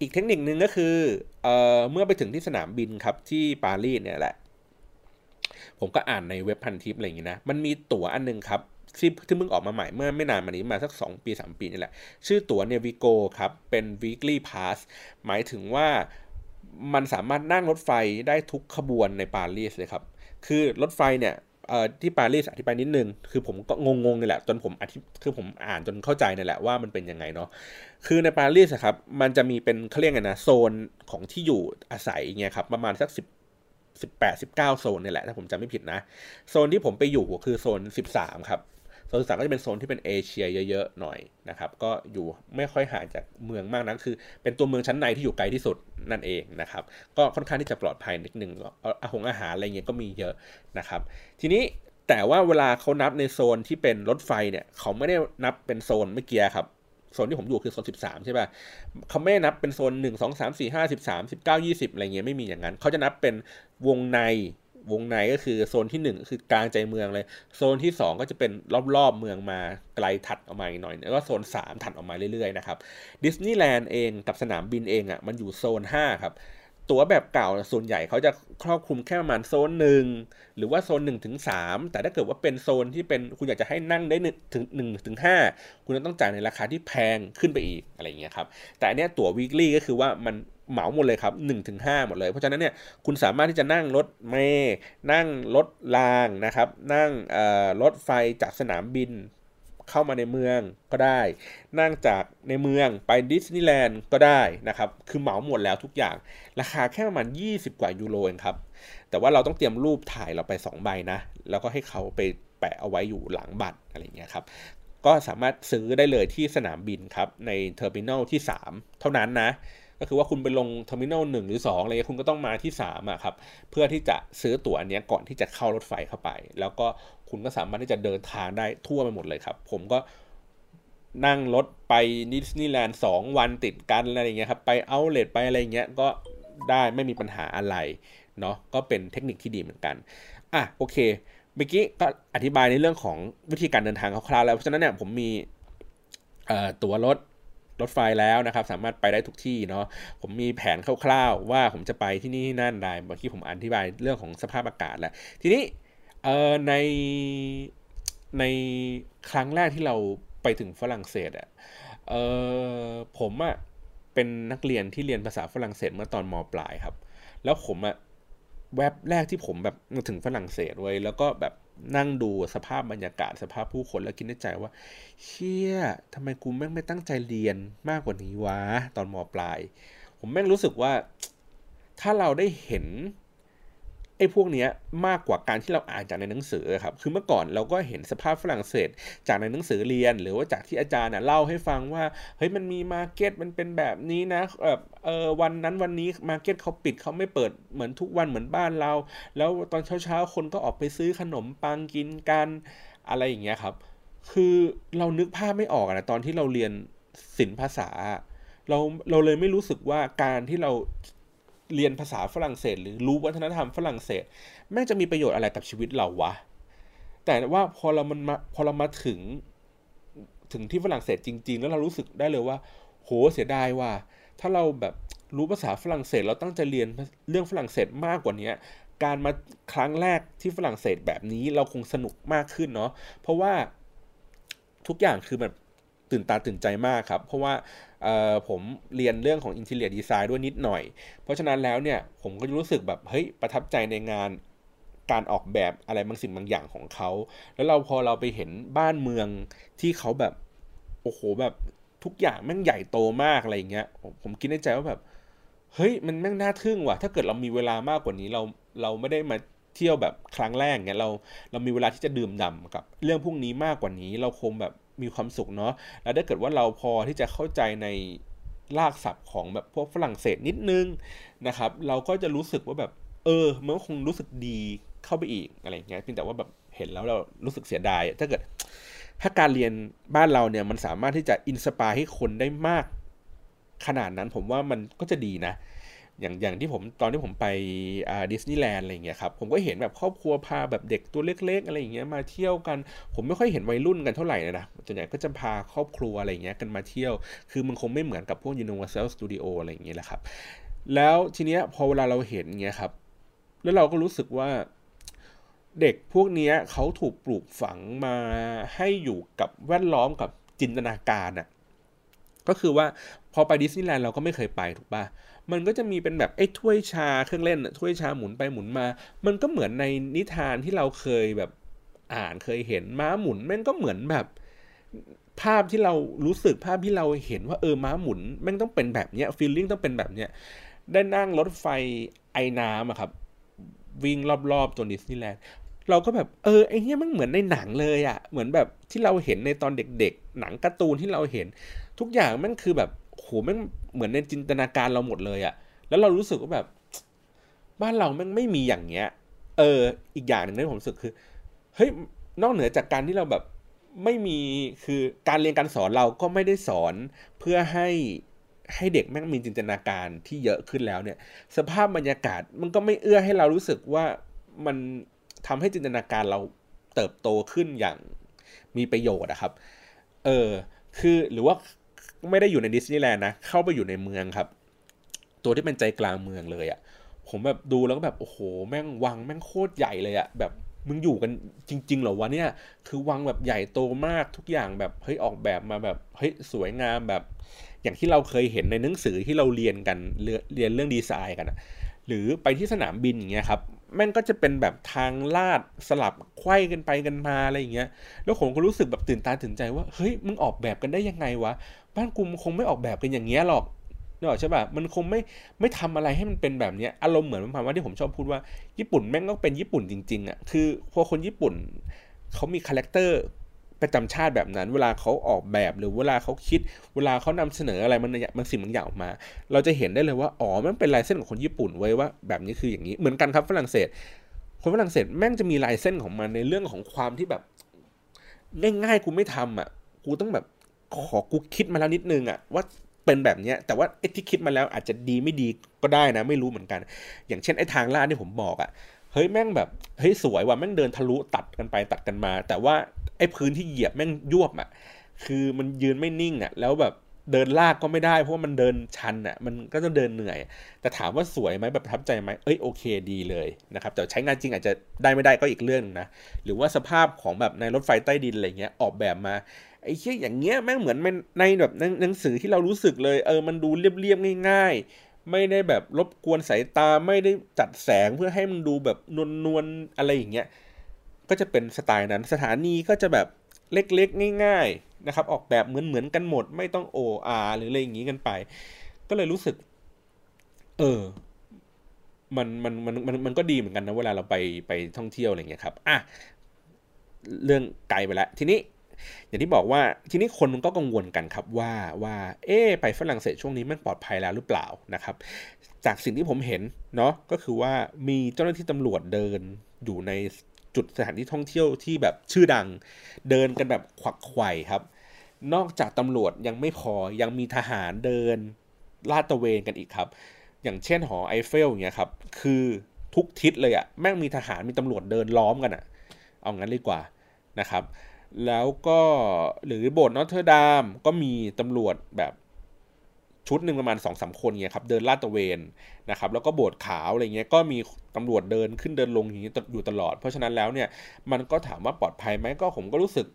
อีกเทคนิคนึงก็คือเอ่อเมื่อไปถึงที่สนามบินครับที่ปารีสเนี่ยแหละ ผมก็อ่านในเว็บพันทิปอะไรอย่างงี้นะ มันมีตั๋วอันนึงครับที่ที่มึงออกมาใหม่เมื่อไม่นานมานี้มาสัก 2 ปี 3 ปีนี่แหละ ชื่อตั๋วเนวิโกครับ เป็น weekly pass หมายถึงว่ามันสามารถนั่งรถไฟได้ทุกขบวนในปารีสเลยครับ คือรถไฟเนี่ย เอ่อที่ปารีสอธิบายนิดนึง คือผมก็งงๆนี่แหละ จนผมอธิคือผมอ่านจนเข้าใจนี่แหละว่ามันเป็นยังไงเนาะคือในปารีสครับ มันจะมีเป็นเขาเรียกไงนะโซนของที่อยู่อาศัยเงี้ยครับประมาณสักสิบสิบแปดสิบเก้าโซนนี่แหละถ้าผมจำไม่ผิดนะ โซนที่ผมไปอยู่คือโซนสิบสามครับ โซนสามก็จะเป็นโซนที่เป็นเอเชียเยอะๆหน่อยนะครับก็อยู่ไม่ค่อยห่างจากเมืองมากนักคือ เป็นตัวเมืองชั้นในที่อยู่ไกลที่สุดนั่นเองนะครับก็ค่อนข้างที่จะปลอดภัยนิดนึงอาหงอาหารอะไรเงี้ยก็มีเยอะนะครับทีนี้แต่ว่าเวลาเขานับในโซนที่เป็นรถไฟเนี่ยเขาไม่ได้นับเป็นโซนเมื่อกี้ครับโซนที่ผมอยู่คือโซน 13 ใช่ป่ะเขาไม่ได้นับเป็นโซน 1 2 3 4 5 13 19 20 อะไรเงี้ยไม่มีอย่างนั้น เขาจะนับเป็นวงใน วงในก็คือโซนที่1คือกลางใจเมืองเลย โซนที่ 2 ก็จะเป็นรอบๆเมืองมาไกลถัดออกมาอีกหน่อย แล้วก็โซน 3 ถัดออกมาเรื่อยๆนะครับดิสนีย์แลนด์เองกับสนามบินเองอะ่ะมันอยู่โซน 5 ครับ ตั๋วแบบเก่าส่วนใหญ่เขาจะครอบคลุมแค่ประมาณโซนหนึ่งหรือว่าโซนหนึ่งถึงสามแต่ถ้าเกิดว่าเป็นโซนที่เป็นคุณอยากจะให้นั่งได้ถึงหนึ่งถึงห้าคุณต้องจ่ายในราคาที่แพงขึ้นไปอีกอะไรเงี้ยครับแต่อันนี้ตั๋ววีคลี่ก็คือว่ามันเหมาหมดเลยครับ1นถึงหหมดเลย เพราะฉะนั้นเนี่ยคุณสามารถที่จะนั่งรถเมย์นั่งรถรางนะครับ นั่งรถไฟจากสนามบิน เข้ามาในเมืองก็ได้ นั่งจากในเมืองไปดิสนีย์แลนด์ก็ได้นะครับ คือเหมาหมดแล้วทุกอย่าง ราคาแค่ประมาณ 20 กว่ายูโรเองครับ แต่ว่าเราต้องเตรียมรูปถ่ายเราไป 2 ใบนะ แล้วก็ให้เขาไปแปะเอาไว้อยู่หลังบัตรอะไรเงี้ยครับ ก็สามารถซื้อได้เลยที่สนามบินครับ ใน terminal ที่ 3 เท่านั้นนะ ก็คือว่าคุณไปลง terminal หนึ่งหรือ2อะไรคุณก็ต้องมาที่3อะครับ เพื่อที่จะซื้อตั๋วอันนี้ก่อนที่จะเข้ารถไฟเข้าไป แล้วก็ คุณก็สามารถที่จะเดินทางได้ทั่วไปหมดเลยครับ ผมก็นั่งรถไปดิสนีย์แลนด์สองวันติดกันอะไรเงี้ยครับ ไปเอาเลทไปอะไรเงี้ยก็ได้ไม่มีปัญหาอะไรเนาะก็เป็นเทคนิคที่ดีเหมือนกันอะโอเคเมื่อกี้ก็อธิบายในเรื่องของวิธีการเดินทางคร่าวๆแล้ว เพราะฉะนั้นเนี่ยผมมีตั๋วรถรถไฟแล้วนะครับ สามารถไปได้ทุกที่เนาะผมมีแผนคร่าวๆ ว่าผมจะไปที่นี่นั่นได้เมื่อกี้ผมอธิบายเรื่องของสภาพอากาศแล้ว ทีนี้ เออในในครั้งแรกที่เราไปถึงฝรั่งเศสอะเออผมอะเป็นนักเรียนที่เรียนภาษาฝรั่งเศสเมื่อตอนมปลายครับ แล้วผมอะแวบแรกที่ผมแบบมาถึงฝรั่งเศสไว้แล้วก็แบบนั่งดูสภาพบรรยากาศสภาพผู้คนแล้วคิดในใจว่าเชี่ยทำไมกูแม่งไม่ตั้งใจเรียนมากกว่านี้วะตอนมปลาย ผมแม่งรู้สึกว่าถ้าเราได้เห็น ไอ้พวกนี้มากกว่าการที่เราอ่านจากในหนังสือครับคือเมื่อก่อนเราก็เห็นสภาพฝรั่งเศส จากในหนังสือเรียน หรือว่าจากที่อาจารย์เล่าให้ฟังว่าเฮ้ยมันมี market มันเป็นแบบนี้นะแบบเออวันนั้นวันนี้ market เขาปิดเขาไม่เปิดเหมือนทุกวันเหมือนบ้านเรา แล้วตอนเช้าๆคนก็ออกไปซื้อขนมปังกินกันอะไรอย่างเงี้ยครับ คือเรานึกภาพไม่ออกนะตอนที่เราเรียนศิลป์ภาษาเราเราเลยไม่รู้สึกว่าการที่เรา เรียนภาษาฝรั่งเศส หรือรู้วัฒนธรรมฝรั่งเศส แม่งจะมีประโยชน์อะไรกับชีวิตเราวะ แต่ว่าพอเรามันมาพอเรามาถึงถึงที่ฝรั่งเศสจริง ๆ แล้วเรารู้สึกได้เลยว่า โหเสียดายว่า ถ้าเราแบบรู้ภาษาฝรั่งเศส เราตั้งใจเรียนเรื่องฝรั่งเศสมากกว่านี้การมาครั้งแรกที่ฝรั่งเศสแบบนี้เราคงสนุกมากขึ้นเนาะเพราะว่าทุกอย่างคือแบบ ตื่นตาตื่นใจมากครับ เพราะว่าผมเรียนเรื่องของ Interior Design ด้วยนิดหน่อย เพราะฉะนั้นแล้วเนี่ยผมก็รู้สึกแบบเฮ้ยประทับใจในงานการออกแบบอะไรบางสิ่งบางอย่างของเขา แล้วเราพอเราไปเห็นบ้านเมืองที่เขาแบบโอ้โหแบบทุกอย่างแม่งใหญ่โตมากอะไรเงี้ยผมคิดในใจว่าแบบเฮ้ยมันแม่งน่าทึ่งว่ะถ้าเกิดเรามีเวลามากกว่านี้เราเราไม่ได้มาเที่ยวแบบครั้งแรกเงี้ยเราเรามีเวลาที่จะดื่มด่ากับ เรื่องพวกนี้มากกว่านี้ เราคงแบบ มีความสุขเนาะแล้วถ้าเกิดว่าเราพอที่จะเข้าใจในรากศัพท์ของแบบพวกฝรั่งเศสนิดนึงนะครับ เราก็จะรู้สึกว่าแบบเออมันคงรู้สึกดีเข้าไปอีกอะไรเงี้ยเพียงแต่ว่าแบบเห็นแล้วเรารู้สึกเสียดายถ้าเกิด ถ้าการเรียนบ้านเราเนี่ยมันสามารถที่จะ inspire ให้คนได้มากขนาดนั้นผมว่ามันก็จะดีนะ อย่างอย่างที่ผมตอนที่ผมไปดิสนีย์แลนด์อะไรเงี้ยครับผมก็เห็นแบบครอบครัวพาแบบเด็กตัวเล็ก ๆ อะไรอย่างเงี้ยมาเที่ยวกัน ผมไม่ค่อยเห็นวัยรุ่นกันเท่าไหร่นะส่วนใหญ่ก็จะพาครอบครัวอะไรเงี้ยกันมาเที่ยว คือมันคงไม่เหมือนกับพวก Universal Studio อะไรอย่างเงี้ยแหละครับ แล้วทีเนี้ยพอเวลาเราเห็นเงี้ยครับแล้วเราก็รู้สึกว่าเด็กพวกนี้เขาถูกปลูกฝังมาให้อยู่กับแวดล้อมกับจินตนาการอะ่ะก็คือว่าพอไปดิสนีย์แลนด์เราก็ไม่เคยไปถูกปะ มันก็จะมีเป็นแบบไอ้ถ้วยชาเครื่องเล่นถ้วยชาหมุนไปหมุนมา มันก็เหมือนในนิทานที่เราเคยแบบอ่านเคยเห็นม้าหมุนมันก็เหมือนแบบ ภาพที่เรารู้สึกภาพที่เราเห็นว่าเออม้าหมุนมันต้องเป็นแบบเนี้ยฟีลลิ่งต้องเป็นแบบเนี้ยได้นั่งรถไฟไอ้น้ำอะครับ วิ่งรอบๆตัวดิสนีย์แลนด์เราก็แบบเออไอ้เนี้ยมันเหมือนในหนังเลยอะเหมือนแบบที่เราเห็นในตอนเด็กๆ หนังการ์ตูนที่เราเห็น ทุกอย่างมันคือแบบ โหแม่งเหมือนในจินตนาการเราหมดเลยอะแล้วเรารู้สึกว่าแบบ บ้านเราแม่งไม่มีอย่างเงี้ย เออ อีกอย่างหนึ่งที่ผมรู้สึกคือเฮ้ยนอกเหนือจากการที่เราแบบไม่มีคือการเรียนการสอนเราก็ไม่ได้สอนเพื่อให้ให้เด็กแม่งมีจินตนาการที่เยอะขึ้นแล้วเนี่ย สภาพบรรยากาศมันก็ไม่เอื้อให้เรารู้สึกว่ามันทำให้จินตนาการเราเติบโตขึ้นอย่างมีประโยชน์นะครับ เออ คือหรือว่า ไม่ได้อยู่ในดิสนีย์แลนด์นะ เข้าไปอยู่ในเมืองครับ ตัวที่เป็นใจกลางเมืองเลยอะ่ะ ผมแบบดูแล้วก็แบบ โอ้โห แม่งวังแม่งโคตรใหญ่เลยอะ่ะ แบบมึงอยู่กันจริง ๆ เหรอวะเนี่ย คือวังแบบใหญ่โตมากทุกอย่างแบบเฮ้ยออกแบบมาแบบเฮ้ยสวยงามแบบ อย่างที่เราเคยเห็นในหนังสือที่เราเรียนกันเรียนเรื่องดีไซน์กันอะหรือไปที่สนามบินอย่างเงี้ยครับ แม่งก็จะเป็นแบบทางลาดสลับไขว้กันไปกันมาอะไรอย่างเงี้ย แล้วผมก็รู้สึกแบบตื่นตาตื่นใจว่า เฮ้ย มึงออกแบบกันได้ยังไงวะ บ้านกูคงไม่ออกแบบกันอย่างเงี้ยหรอกเนอะใช่ป่ะ มันคงไม่ไม่ทำอะไรให้มันเป็นแบบเนี้ย อารมณ์เหมือนประมาณว่าที่ผมชอบพูดว่า ญี่ปุ่นแม่งก็เป็นญี่ปุ่นจริงๆอะ คือพอคนญี่ปุ่นเขามี character ประจำชาติแบบนั้น เวลาเขาออกแบบหรือเวลาเขาคิด เวลาเขานำเสนออะไรมันมันสิ่งบางอย่างออกมา เราจะเห็นได้เลยว่าอ๋อมันเป็นลายเส้นของคนญี่ปุ่นเว้ยว่า แบบนี้คืออย่างนี้เหมือนกันครับฝรั่งเศส คนฝรั่งเศสแม่งจะมีลายเส้นของมันในเรื่องของความที่แบบง่ายๆกูไม่ทำอะกูต้องแบบขอกูคิดมาแล้วนิดนึงอะว่าเป็นแบบเนี้ยแต่ว่าไอ้ที่คิดมาแล้วอาจจะดีไม่ดีก็ได้นะ ไม่รู้เหมือนกัน อย่างเช่นไอ้ทางลาดที่ผมบอกอะ เฮ้ยแม่งแบบเฮ้ยสวยว่ะแม่งเดินทะลุตัดกันไปตัดกันมา แต่ว่าไอ้พื้นที่เหยียบแม่งยวบอะคือมันยืนไม่นิ่งอะ แล้วแบบเดินลากก็ไม่ได้ เพราะว่ามันเดินชันอะ มันก็จะเดินเหนื่อย แต่ถามว่าสวยไหมแบบประทับใจไหมเอ้ยโอเคดีเลยนะครับ แต่ใช้งานจริงอาจจะได้ไม่ได้ก็อีกเรื่องนะ หรือว่าสภาพของแบบในรถไฟใต้ดินอะไรเงี้ยออกแบบมาไอ้เชี่ยอย่างเงี้ยแม่งเหมือนในแบบหนังสือที่เรารู้สึกเลย เออมันดูเรียบๆง่ายๆ ไม่ได้แบบรบกวนสายตาไม่ได้จัดแสงเพื่อให้มันดูแบบนวลๆอะไรอย่างเงี้ยก็จะเป็นสไตล์นั้นสถานีก็จะแบบเล็กๆ ง่าย ๆนะครับ ออกแบบเหมือนเหมือนกันหมด ไม่ต้องโออาหรืออะไรอย่างงี้กันไป ก็เลยรู้สึก เออมันมันมันมันมันก็ดีเหมือนกันนะเวลาเราไปไปท่องเที่ยวอะไรเงี้ยครับอะเรื่องไกลไปแล้วทีนี้ อย่างที่บอกว่าทีนี้คนก็กังวลกันครับว่าว่าเอ๊ไปฝรั่งเศสช่วงนี้มันปลอดภัยแล้วหรือเปล่านะครับ จากสิ่งที่ผมเห็นเนาะก็คือว่ามีเจ้าหน้าที่ตำรวจเดินอยู่ในจุดสถานที่ท่องเที่ยวที่แบบชื่อดัง เดินกันแบบขวักไขว่ครับ นอกจากตำรวจยังไม่พอยังมีทหารเดินลาดตระเวนกันอีกครับ อย่างเช่นหอไอเฟลอย่างเงี้ยครับ คือทุกทิศเลยอะแม่งมีทหารมีตำรวจเดินล้อมกันอะเอางั้นเลยกว่านะครับ แล้วก็หรือโบสถ์นอตเทอร์ดามก็มีตำรวจแบบชุดหนึ่งประมาณสองสามคนเงี้ยครับเดินลาดตระเวนนะครับแล้วก็โบสถ์ขาวอะไรเงี้ยก็มีตำรวจเดินขึ้นเดินลงอย่างนี้อยู่ตลอด เพราะฉะนั้นแล้วเนี่ยมันก็ถามว่าปลอดภัยไหมก็ผมก็รู้สึก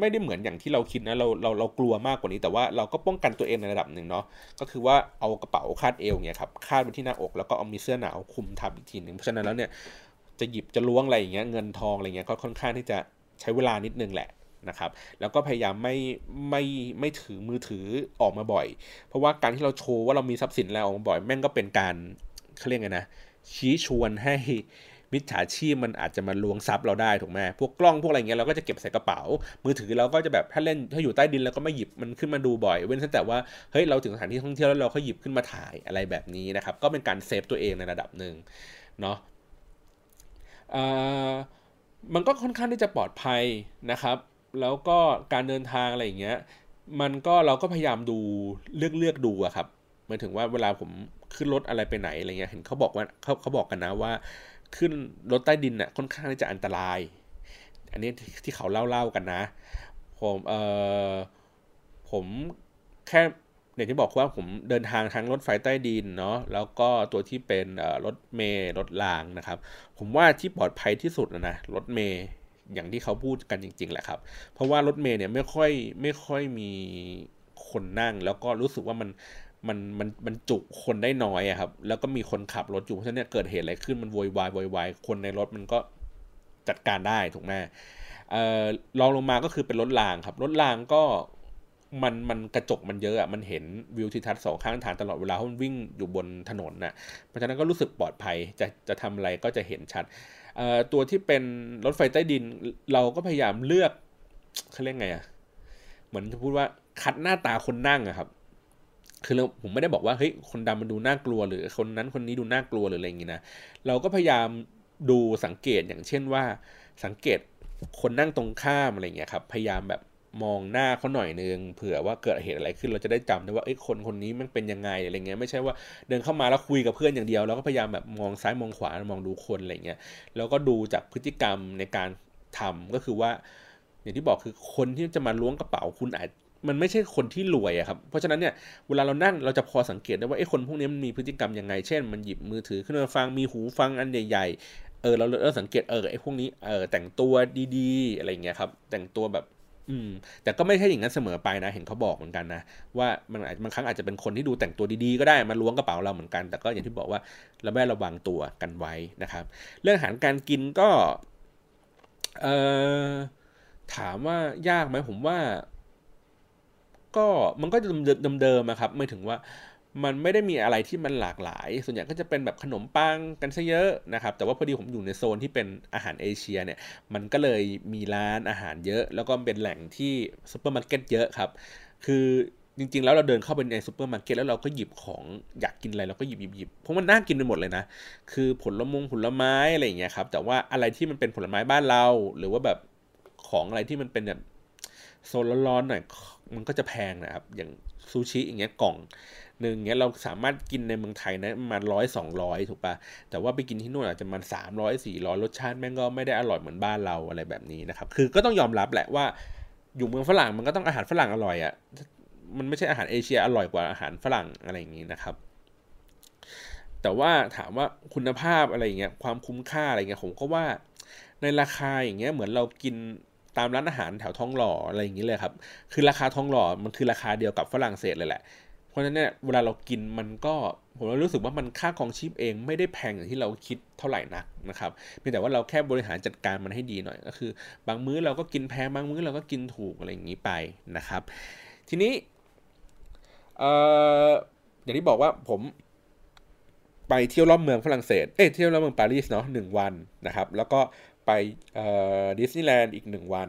ไม่ได้เหมือนอย่างที่เราคิดนะเราเราเรากลัวมากกว่านี้แต่ว่าเราก็ป้องกันตัวเองในระดับหนึ่งเนาะก็คือว่าเอากระเป๋าคาดเอวเนี่ยครับคาดไปที่หน้าอกแล้วก็เอามีเสื้อหนาวคุมทับอีกทีหนึ่งเพราะฉะนั้นแล้วเนี่ยจะหยิบจะล้วงอะไรอย่างเงี้ยเงินทองอะไรเงี้ยก็ค่อนข้างที่จะ ใช้เวลานิดนึงแหละนะครับ แล้วก็พยายามไม่ไม่ไม่ถือมือถือออกมาบ่อย เพราะว่าการที่เราโชว์ว่าเรามีทรัพย์สินแล้วออกมาบ่อยแม่งก็เป็นการเขาเรียกไงนะชี้ชวนให้มิจฉาชีพมันอาจจะมาลวงทรัพย์เราได้ถูกไหมพวกกล้องพวกอะไรเงี้ยเราก็จะเก็บใส่กระเป๋า มือถือเราก็จะแบบถ้าเล่นถ้าอยู่ใต้ดินเราก็ไม่หยิบมันขึ้นมาดูบ่อย เว้นแต่ว่าเฮ้ยเราถึงสถานที่ท่องเที่ยวแล้วเราก็หยิบขึ้นมาถ่ายอะไรแบบนี้นะครับ ก็เป็นการเซฟตัวเองในระดับหนึ่งเนาะ มันก็ค่อนข้างที่จะปลอดภัยนะครับ แล้วก็การเดินทางอะไรอย่างเงี้ย มันก็เราก็พยายามดูเลือกเลือกดูอะครับหมายถึงว่าเวลาผมขึ้นรถอะไรไปไหนอะไรเงี้ย เห็นเขาบอกว่าเขาเขาบอกกันนะว่า ขึ้นรถใต้ดินน่ะค่อนข้างที่จะอันตราย อันนี้ที่เขาเล่าเล่ากันนะ ผมเออผมแค่ อย่างที่บอกว่าผมเดินทางทั้งรถไฟใต้ดินเนาะแล้วก็ตัวที่เป็นรถเมล์รถรางนะครับ ผมว่าที่ปลอดภัยที่สุดนะนะรถเมล์อย่างที่เขาพูดกันจริง ๆแหละครับ เพราะว่ารถเมล์เนี่ยไม่ค่อยไม่ค่อยมีคนนั่ง แล้วก็รู้สึกว่ามันมันมันมันจุคนได้น้อยอะครับ แล้วก็มีคนขับรถอยู่เพราะฉะนั้นเกิดเหตุอะไรขึ้นมันโวยวายโวยวายคนในรถมันก็จัดการได้ถูกไหมเออลองลงมาก็คือเป็นรถรางครับรถรางก็ มันมันกระจกมันเยอะอะมันเห็นวิวทิวทัศน์สองข้างทางตลอดเวลาเพราะมันวิ่งอยู่บนถนนน่ะเพราะฉะนั้นก็รู้สึกปลอดภัยจะจะทำอะไรก็จะเห็นชัดตัวที่เป็นรถไฟใต้ดินเราก็พยายามเลือกเขาเรียกไงอะเหมือนจะพูดว่าคัดหน้าตาคนนั่งอะครับคือเราผมไม่ได้บอกว่าเฮ้ยคนดำมันดูน่ากลัว หรือคนนั้นคนนี้ดูน่ากลัวหรืออะไรอย่างงี้นะเราก็พยายามดูสังเกตอย่างเช่นว่า สังเกตคนนั่งตรงข้ามอะไรเงี้ยครับ พยายามแบบ มองหน้าเขาหน่อยนึงเผื่อว่าเกิดเหตุอะไรขึ้นเราจะได้จำได้ว่าไอ้คนคนนี้มันเป็นยังไงอะไรเงี้ยไม่ใช่ว่าเดินเข้ามาแล้วคุยกับเพื่อนอย่างเดียว แล้วก็พยายามแบบมองซ้ายมองขวามองดูคนอะไรเงี้ยแล้วก็ดูจากพฤติกรรมในการทำก็คือว่า อย่างที่บอกคือคนที่จะมาล้วงกระเป๋าคุณอาจมันไม่ใช่คนที่รวยอะครับเพราะฉะนั้นเนี่ยเวลาเรานั่งเราจะพอสังเกตได้ว่าไอ้คนพวกนี้มันมีพฤติกรรมยังไง เช่น มันหยิบมือถือขึ้นมาฟังมีหูฟังอันใหญ่ ๆเออเราเราสังเกตเออไอ้พวกนี้เออแต่งตัวดีๆอะไรเงี้ยครับแต่งตัวแบบ อืม แต่ก็ไม่ใช่อย่างนั้นเสมอไปนะ เห็นเขาบอกเหมือนกันนะ ว่ามันอาจบางครั้งอาจจะเป็นคนที่ดูแต่งตัวดีๆ ก็ได้มาล้วงกระเป๋าเราเหมือนกัน แต่ก็อย่างที่บอกว่าเราไม่ระวังตัวกันไว้นะครับ เรื่องอาหารการกินก็เอ่อถามว่ายากไหมผมว่า ก็มันก็จะเดิมๆนะครับ ไม่ถึงว่า มันไม่ได้มีอะไรที่มันหลากหลาย ส่วนใหญ่ก็จะเป็นแบบขนมปังกันซะเยอะนะครับ แต่ว่าพอดีผมอยู่ในโซนที่เป็นอาหารเอเชียเนี่ย มันก็เลยมีร้านอาหารเยอะ แล้วก็เป็นแหล่งที่ซูเปอร์มาร์เก็ตเยอะครับ คือจริงๆ แล้วเราเดินเข้าไปในซูเปอร์มาร์เก็ตแล้วเราก็หยิบของอยากกินอะไรเราก็หยิบหยิบหยิบเพราะมันน่ากินไปหมดเลยนะ คือผลมงผลไม้อะไรอย่างเงี้ยครับ แต่ว่าอะไรที่มันเป็นผลไม้บ้านเรา หรือว่าแบบของอะไรที่มันเป็นแบบโซนร้อนๆหน่อย มันก็จะแพงนะครับ อย่างซูชิอย่างเงี้ยกล่อง หนึ่งเนี้ยเราสามารถกินในเมืองไทยนะประมาณร้อยสองร้อยถูกปะแต่ว่าไปกินที่นู่นอาจจะมันสามร้อยสี่ร้อยรสชาติแม่งก็ไม่ได้อร่อยเหมือนบ้านเราอะไรแบบนี้นะครับ คือก็ต้องยอมรับแหละว่า อยู่เมืองฝรั่งมันก็ต้องอาหารฝรั่งอร่อยอะ่ะมันไม่ใช่อาหารเอเชียอร่อยกว่าอาหารฝรั่งอะไรอย่างนี้นะครับ แต่ว่าถามว่าคุณภาพอะไรเงี้ยความคุ้มค่าอะไรเงี้ยผมก็ว่าในราคาอย่างเงี้ยเหมือนเรากินตามร้านอาหารแถวท้องหล่ออะไรอย่างนี้เลยครับ คือราคาท้องหล่อมันคือราคาเดียวกับฝรั่งเศสเลยแหละ ราะฉะนั้นเนี่ยเวลาเรากินมันก็ผมรู้สึกว่ามันค่าของชีพเองไม่ได้แพงอย่างที่เราคิดเท่าไหร่นักนะครับเพียงแต่ว่าเราแค่บริหารจัดการมันให้ดีหน่อยก็คือ บางมื้อเราก็กินแพงบางมื้อเราก็กินถูกอะไรอย่างนี้ไปนะครับ ทีนี้เอ่ออย่างที่บอกว่าผมไปเที่ยวรอบเมืองฝรั่งเศส เอ้เที่ยวรอบเมืองปารีสเนาะหนึ่งวันนะครับ แล้วก็ไปดิสนีย์แลนด์อีกหนึ่งวัน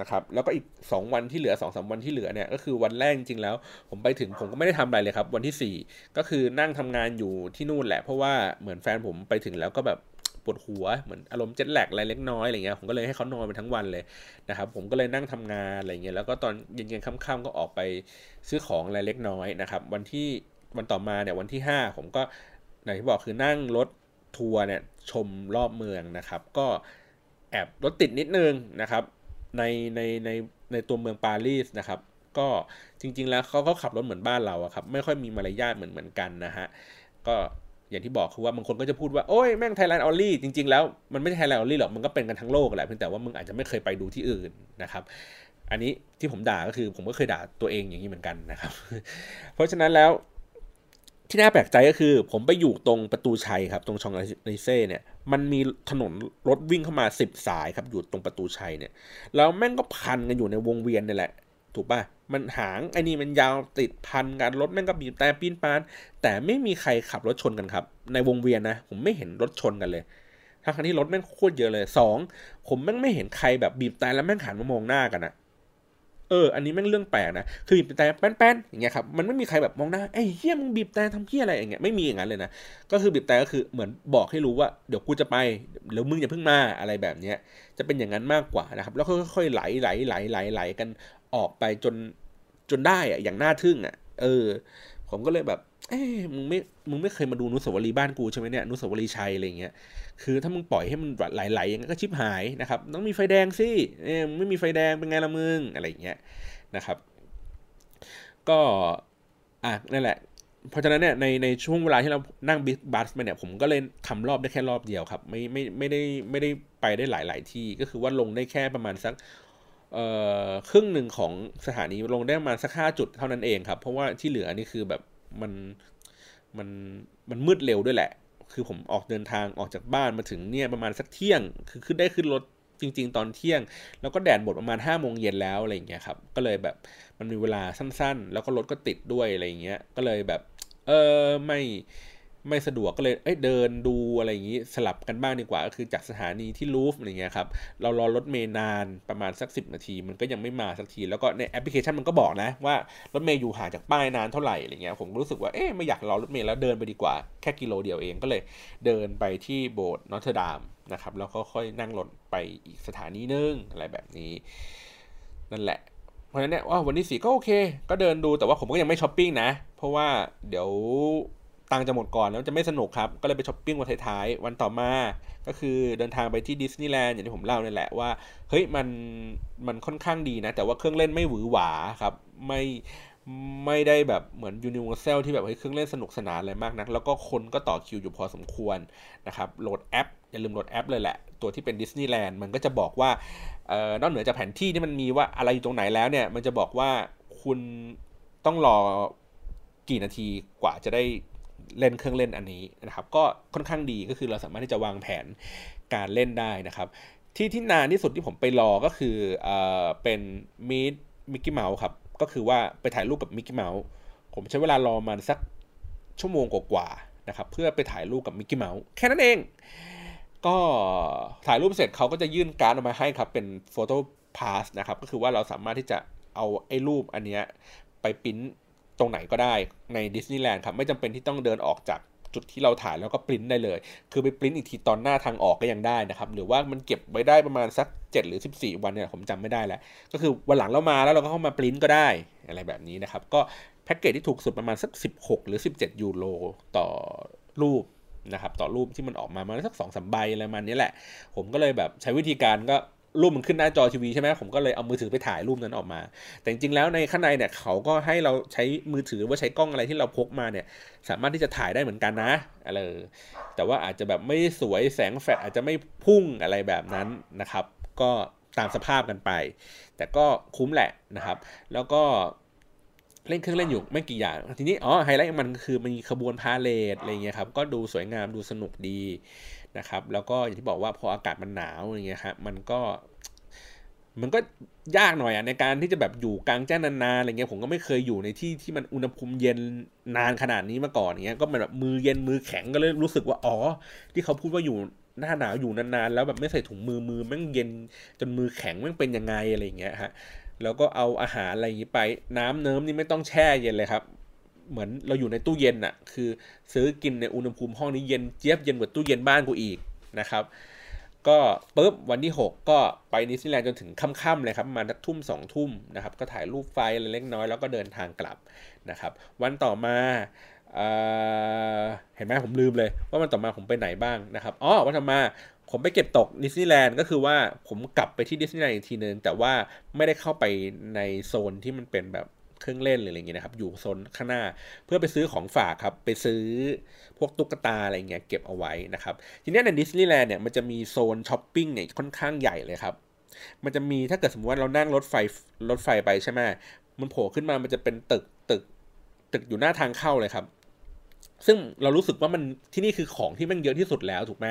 นะครับแล้วก็อีก 2 วันที่เหลือ2อสวันที่เหลือเนี่ยก็คือวันแรกจริงแล้ว ผมไปถึงผมก็ไม่ได้ทำอะไรเลยครับ วันที่ 4 ก็คือนั่งทำงานอยู่ที่นู่นแหละ เพราะว่าเหมือนแฟนผมไปถึงแล้วก็แบบปวดหัวเหมือนอารมณ์เจ็ตแลกอะไรเล็กน้อยอะไรเงี้ยผมก็เลยให้เขานอนไปทั้งวันเลยนะครับผมก็เลยนั่งทำงานอะไรเงี้ยแล้วก็ตอนเย็นๆค่ำๆก็ออกไปซื้อของอะไรเล็กน้อยนะครับวันที่วันต่อมาเนี่ยวันที่ 5 ผมก็ไหนที่บอกคือนั่งรถทัวร์เนี่ยชมรอบเมืองนะครับ ก็แอบรถติดนิดนึงนะครับ ในในในในตัวเมืองปารีสนะครับ ก็จริง ๆ แล้วเขาเขาขับรถเหมือนบ้านเราอะครับ ไม่ค่อยมีมารยาทเหมือนเหมือนกันนะฮะก็อย่างที่บอกคือว่าบางคนก็จะพูดว่าโอ้ยแม่ง Thailand only จริงๆแล้วมันไม่ใช่ Thailand only หรอกมันก็เป็นกันทั้งโลกแหละเพียงแต่ว่ามึงอาจจะไม่เคยไปดูที่อื่นนะครับ อันนี้ที่ผมด่าก็คือผมก็เคยด่าตัวเองอย่างนี้เหมือนกันนะครับ เพราะฉะนั้นแล้ว ที่น่าแปลกใจก็คือ ผมไปอยู่ตรงประตูชัยครับ ตรงชองเซลิเซ่เนี่ย มันมีถนนรถวิ่งเข้ามาสิบสายครับ อยู่ตรงประตูชัยเนี่ย แล้วแม่งก็พันกันอยู่ในวงเวียนนี่แหละ ถูกป่ะ มันหางไอ้นี่มันยาวติดพันกันรถแม่งก็บีบแต่ปีนปาน แต่ไม่มีใครขับรถชนกันครับ ในวงเวียนนะ ผมไม่เห็นรถชนกันเลยทั้งที่รถแม่งโคตรเยอะเลยสองผมแม่งไม่เห็นใครแบบบีบแต่แล้วแม่งหันมามองหน้ากันอะ เออ อันนี้แม่งเรื่องแปลกนะ คือบีบแต่แป้นๆอย่างเงี้ยครับ มันไม่มีใครแบบมองหน้าไอ้เฮี้ยมึงบีบแต่ทำเฮี้ยอะไรอย่างเงี้ย ไม่มีอย่างนั้นเลยนะ ก็คือบีบแต่ก็คือเหมือนบอกให้รู้ว่าเดี๋ยวกูจะไปเดี๋ยวมึงอย่าเพิ่งมาอะไรแบบเนี้ย จะเป็นอย่างนั้นมากกว่านะครับ แล้วค่อยๆไหลไหลไหลไหลไหลกันออกไปจนจนได้อะอย่างน่าทึ่งอะเออ ผมก็เลยแบบ เอ้มึงไม่ มึงไม่เคยมาดูนุสาวรีบ้านกูใช่ไหมเนี่ย นุสาวรีชัยอะไรเงี้ย คือถ้ามึงปล่อยให้มันไหลๆอย่างนั้นก็ชิบหายนะครับต้องมีไฟแดงสิเอ้ไม่มีไฟแดงเป็นไงละมึงอะไรอย่างเงี้ยนะครับ ก็อะนั่นแหละเพราะฉะนั้นเนี่ยในในช่วงเวลาที่เรานั่งบิ๊กบัสมาเนี่ยผมก็เลยทำรอบได้แค่รอบเดียวครับ ไม่ไม่ไม่ได้ไม่ได้ไปได้หลายหลายที่ก็คือว่าลงได้แค่ประมาณสักเอ่อครึ่งหนึ่งของสถานีลงได้ประมาณสักห้าจุดเท่านั้นเองครับ เพราะว่าที่เหลือนี่คือแบบมันมันมันมืดเร็วด้วยแหละ คือผมออกเดินทางออกจากบ้านมาถึงเนี่ยประมาณสักเที่ยง คือขึ้นได้ขึ้นรถจริง ๆ ตอนเที่ยง แล้วก็แดดหมดประมาณ5้าโมงเย็นแล้วอะไรอย่างเงี้ยครับ ก็เลยแบบมันมีเวลาสั้นๆ แล้วก็รถก็ติดด้วยอะไรอย่างเงี้ย ก็เลยแบบ เออไม่ ไม่สะดวกก็เลยเอ้ยเดินดูอะไรอย่างนี้สลับกันบ้างดีกว่า ก็คือจากสถานีที่ลูฟร์อะไรเงี้ยครับเรารอรถเมย์นานประมาณสัก 10 นาที มันก็ยังไม่มาสักที แล้วก็ในแอปพลิเคชันมันก็บอกนะว่ารถเมย์อยู่ห่างจากป้ายนานเท่าไหร่อะไรเงี้ยผมรู้สึกว่าเอ๊ะไม่อยากรอรถเมย์แล้วเดินไปดีกว่าแค่กิโลเดียวเองก็เลยเดินไปที่โบสถ์นอตเทอร์ดามนะครับแล้วก็ค่อยนั่งรถไปอีกสถานีนึงอะไรแบบนี้ นั่นแหละเพราะฉะนั้นเนี่ยว่าวันที่สี่ก็โอเค ก็เดินดูแต่ว่าผมก็ยังไม่ช้อปปิ้งนะ เพราะว่าเดี๋ยว ตังจะหมดก่อนแล้วจะไม่สนุกครับ ก็เลยไปช้อปปิ้งวันท้ายๆ วันต่อมาก็คือเดินทางไปที่ดิสนีย์แลนด์อย่างที่ผมเล่านี่แหละว่า เฮ้ยมันมันค่อนข้างดีนะ แต่ว่าเครื่องเล่นไม่หวือหวาครับ ไม่ไม่ได้แบบเหมือนยูนิเวอร์แซลที่แบบเฮ้ยเครื่องเล่นสนุกสนานอะไรมากนะแล้วก็คนก็ต่อคิวอยู่พอสมควรนะครับโหลดแอป อย่าลืมโหลดแอปเลยแหละ ตัวที่เป็นดิสนีย์แลนด์มันก็จะบอกว่าเอ่อนอกเหนือจากแผนที่ที่มันมีว่าอะไรอยู่ตรงไหนแล้วเนี่ย มันจะบอกว่าคุณต้องรอกี่นาทีกว่าจะได้ เล่นเครื่องเล่นอันนี้นะครับ ก็ค่อนข้างดีก็คือเราสามารถที่จะวางแผนการเล่นได้นะครับ ที่ที่นานที่สุดที่ผมไปรอก็คือเอ่อเป็นมีดมิกกี้เมาส์ครับ ก็คือว่าไปถ่ายรูปกับมิกกี้เมาส์ผมใช้เวลารอมาสักชั่วโมงกว่าๆนะครับ เพื่อไปถ่ายรูปกับมิกกี้เมาส์แค่นั้นเอง ก็ถ่ายรูปเสร็จเขาก็จะยื่นการ์ดออกมาให้ครับ เป็น photo pass นะครับ ก็คือว่าเราสามารถที่จะเอาไอ้รูปอันเนี้ยไปปริ้น ตรงไหนก็ได้ในดิสนีย์แลนด์ครับ ไม่จำเป็นที่ต้องเดินออกจากจุดที่เราถ่ายแล้วก็ปริ้นได้เลย คือไปปริ้นอีกทีตอนหน้าทางออกก็ยังได้นะครับ หรือว่ามันเก็บไว้ได้ประมาณสัก 7 หรือ 14 วันเนี่ยผมจำไม่ได้แล้ว ก็คือวันหลังเรามาแล้วเราก็เข้ามาปริ้นก็ได้อะไรแบบนี้นะครับ ก็แพ็กเกจที่ถูกสุดประมาณสัก 16 หรือ 17 ยูโรต่อรูปนะครับ ต่อรูปที่มันออกมามาสักสองสามใบอะไรประมาณนี้แหละ ผมก็เลยแบบใช้วิธีการก็ รูปมันขึ้นหน้าจอทีวีใช่ไหมผมก็เลยเอามือถือไปถ่ายรูปนั้นออกมา แต่จริงๆแล้วในข้างในเนี่ยเขาก็ให้เราใช้มือถือว่าใช้กล้องอะไรที่เราพกมาเนี่ย สามารถที่จะถ่ายได้เหมือนกันนะอะไรแต่ว่าอาจจะแบบไม่สวยแสงแฟลชอาจจะไม่พุ่งอะไรแบบนั้นนะครับ ก็ตามสภาพกันไป แต่ก็คุ้มแหละนะครับ แล้วก็เล่นเครื่องเล่นอยู่ไม่กี่อย่าง ทีนี้อ๋อไฮไลท์มันคือมีขบวนพาเหรดอะไรเงี้ยครับก็ดูสวยงามดูสนุกดี นะครับ แล้วก็อย่างที่บอกว่าพออากาศมันหนาวอย่างเงี้ยครับมันก็มันก็ยากหน่อยอะในการที่จะแบบอยู่กลางแจ้งนานๆอะไรเงี้ยผมก็ไม่เคยอยู่ในที่ที่มันอุณหภูมิเย็นนานขนาดนี้มาก่อนเงี้ยก็มันแบบมือเย็นมือแข็งก็เลยรู้สึกว่าอ๋อ ที่เขาพูดว่าอยู่หน้าหนาวอยู่นานๆ แล้วแบบไม่ใส่ถุงมือมือแม่งเย็นจนมือแข็งแม่งเป็นยังไงอะไรเงี้ยฮะแล้วก็เอาอาหารอะไรอย่างนี้ไป น้ำเนิ้มนี่ไม่ต้องแช่เย็นเลยครับ เหมือนเราอยู่ในตู้เย็นอะคือ ซื้อกินในอุณหภูมิห้องนี้เย็นเจี๊ยบเย็นกว่าตู้เย็นบ้านกูอีกนะครับ ก็ปุ๊บวันที่ 6 ก็ไปดิสนีแลนด์จนถึงค่ำๆเลยครับมาทุ่มสองทุ่มนะครับ ก็ถ่ายรูปไฟเล็กน้อยแล้วก็เดินทางกลับนะครับ วันต่อมาเเห็นไหมผมลืมเลยว่าวันต่อมาผมไปไหนบ้างนะครับอ๋อวันต่อมาผมไปเก็บตกดิสนีย์แลนด์ก็คือว่าผมกลับไปที่ดิสนีย์แลนด์อีกทีนึงแต่ว่าไม่ได้เข้าไปในโซนที่มันเป็นแบบ เครื่องเล่นหรืออะไรเงี้ยนะครับ อยู่โซนข้างหน้าเพื่อไปซื้อของฝากครับ ไปซื้อพวกตุ๊กตาอะไรเงี้ยเก็บเอาไว้นะครับ ทีนี้ในดิสนีย์แลนด์เนี่ยมันจะมีโซนช้อปปิ้งเนี่ยค่อนข้างใหญ่เลยครับ มันจะมีถ้าเกิดสมมติว่าเรานั่งรถไฟรถไฟไปใช่ไหมมันโผล่ขึ้นมามันจะเป็นตึกตึกตึกอยู่หน้าทางเข้าเลยครับซึ่งเรารู้สึกว่ามันที่นี่คือของที่มันเยอะที่สุดแล้วถูกไหม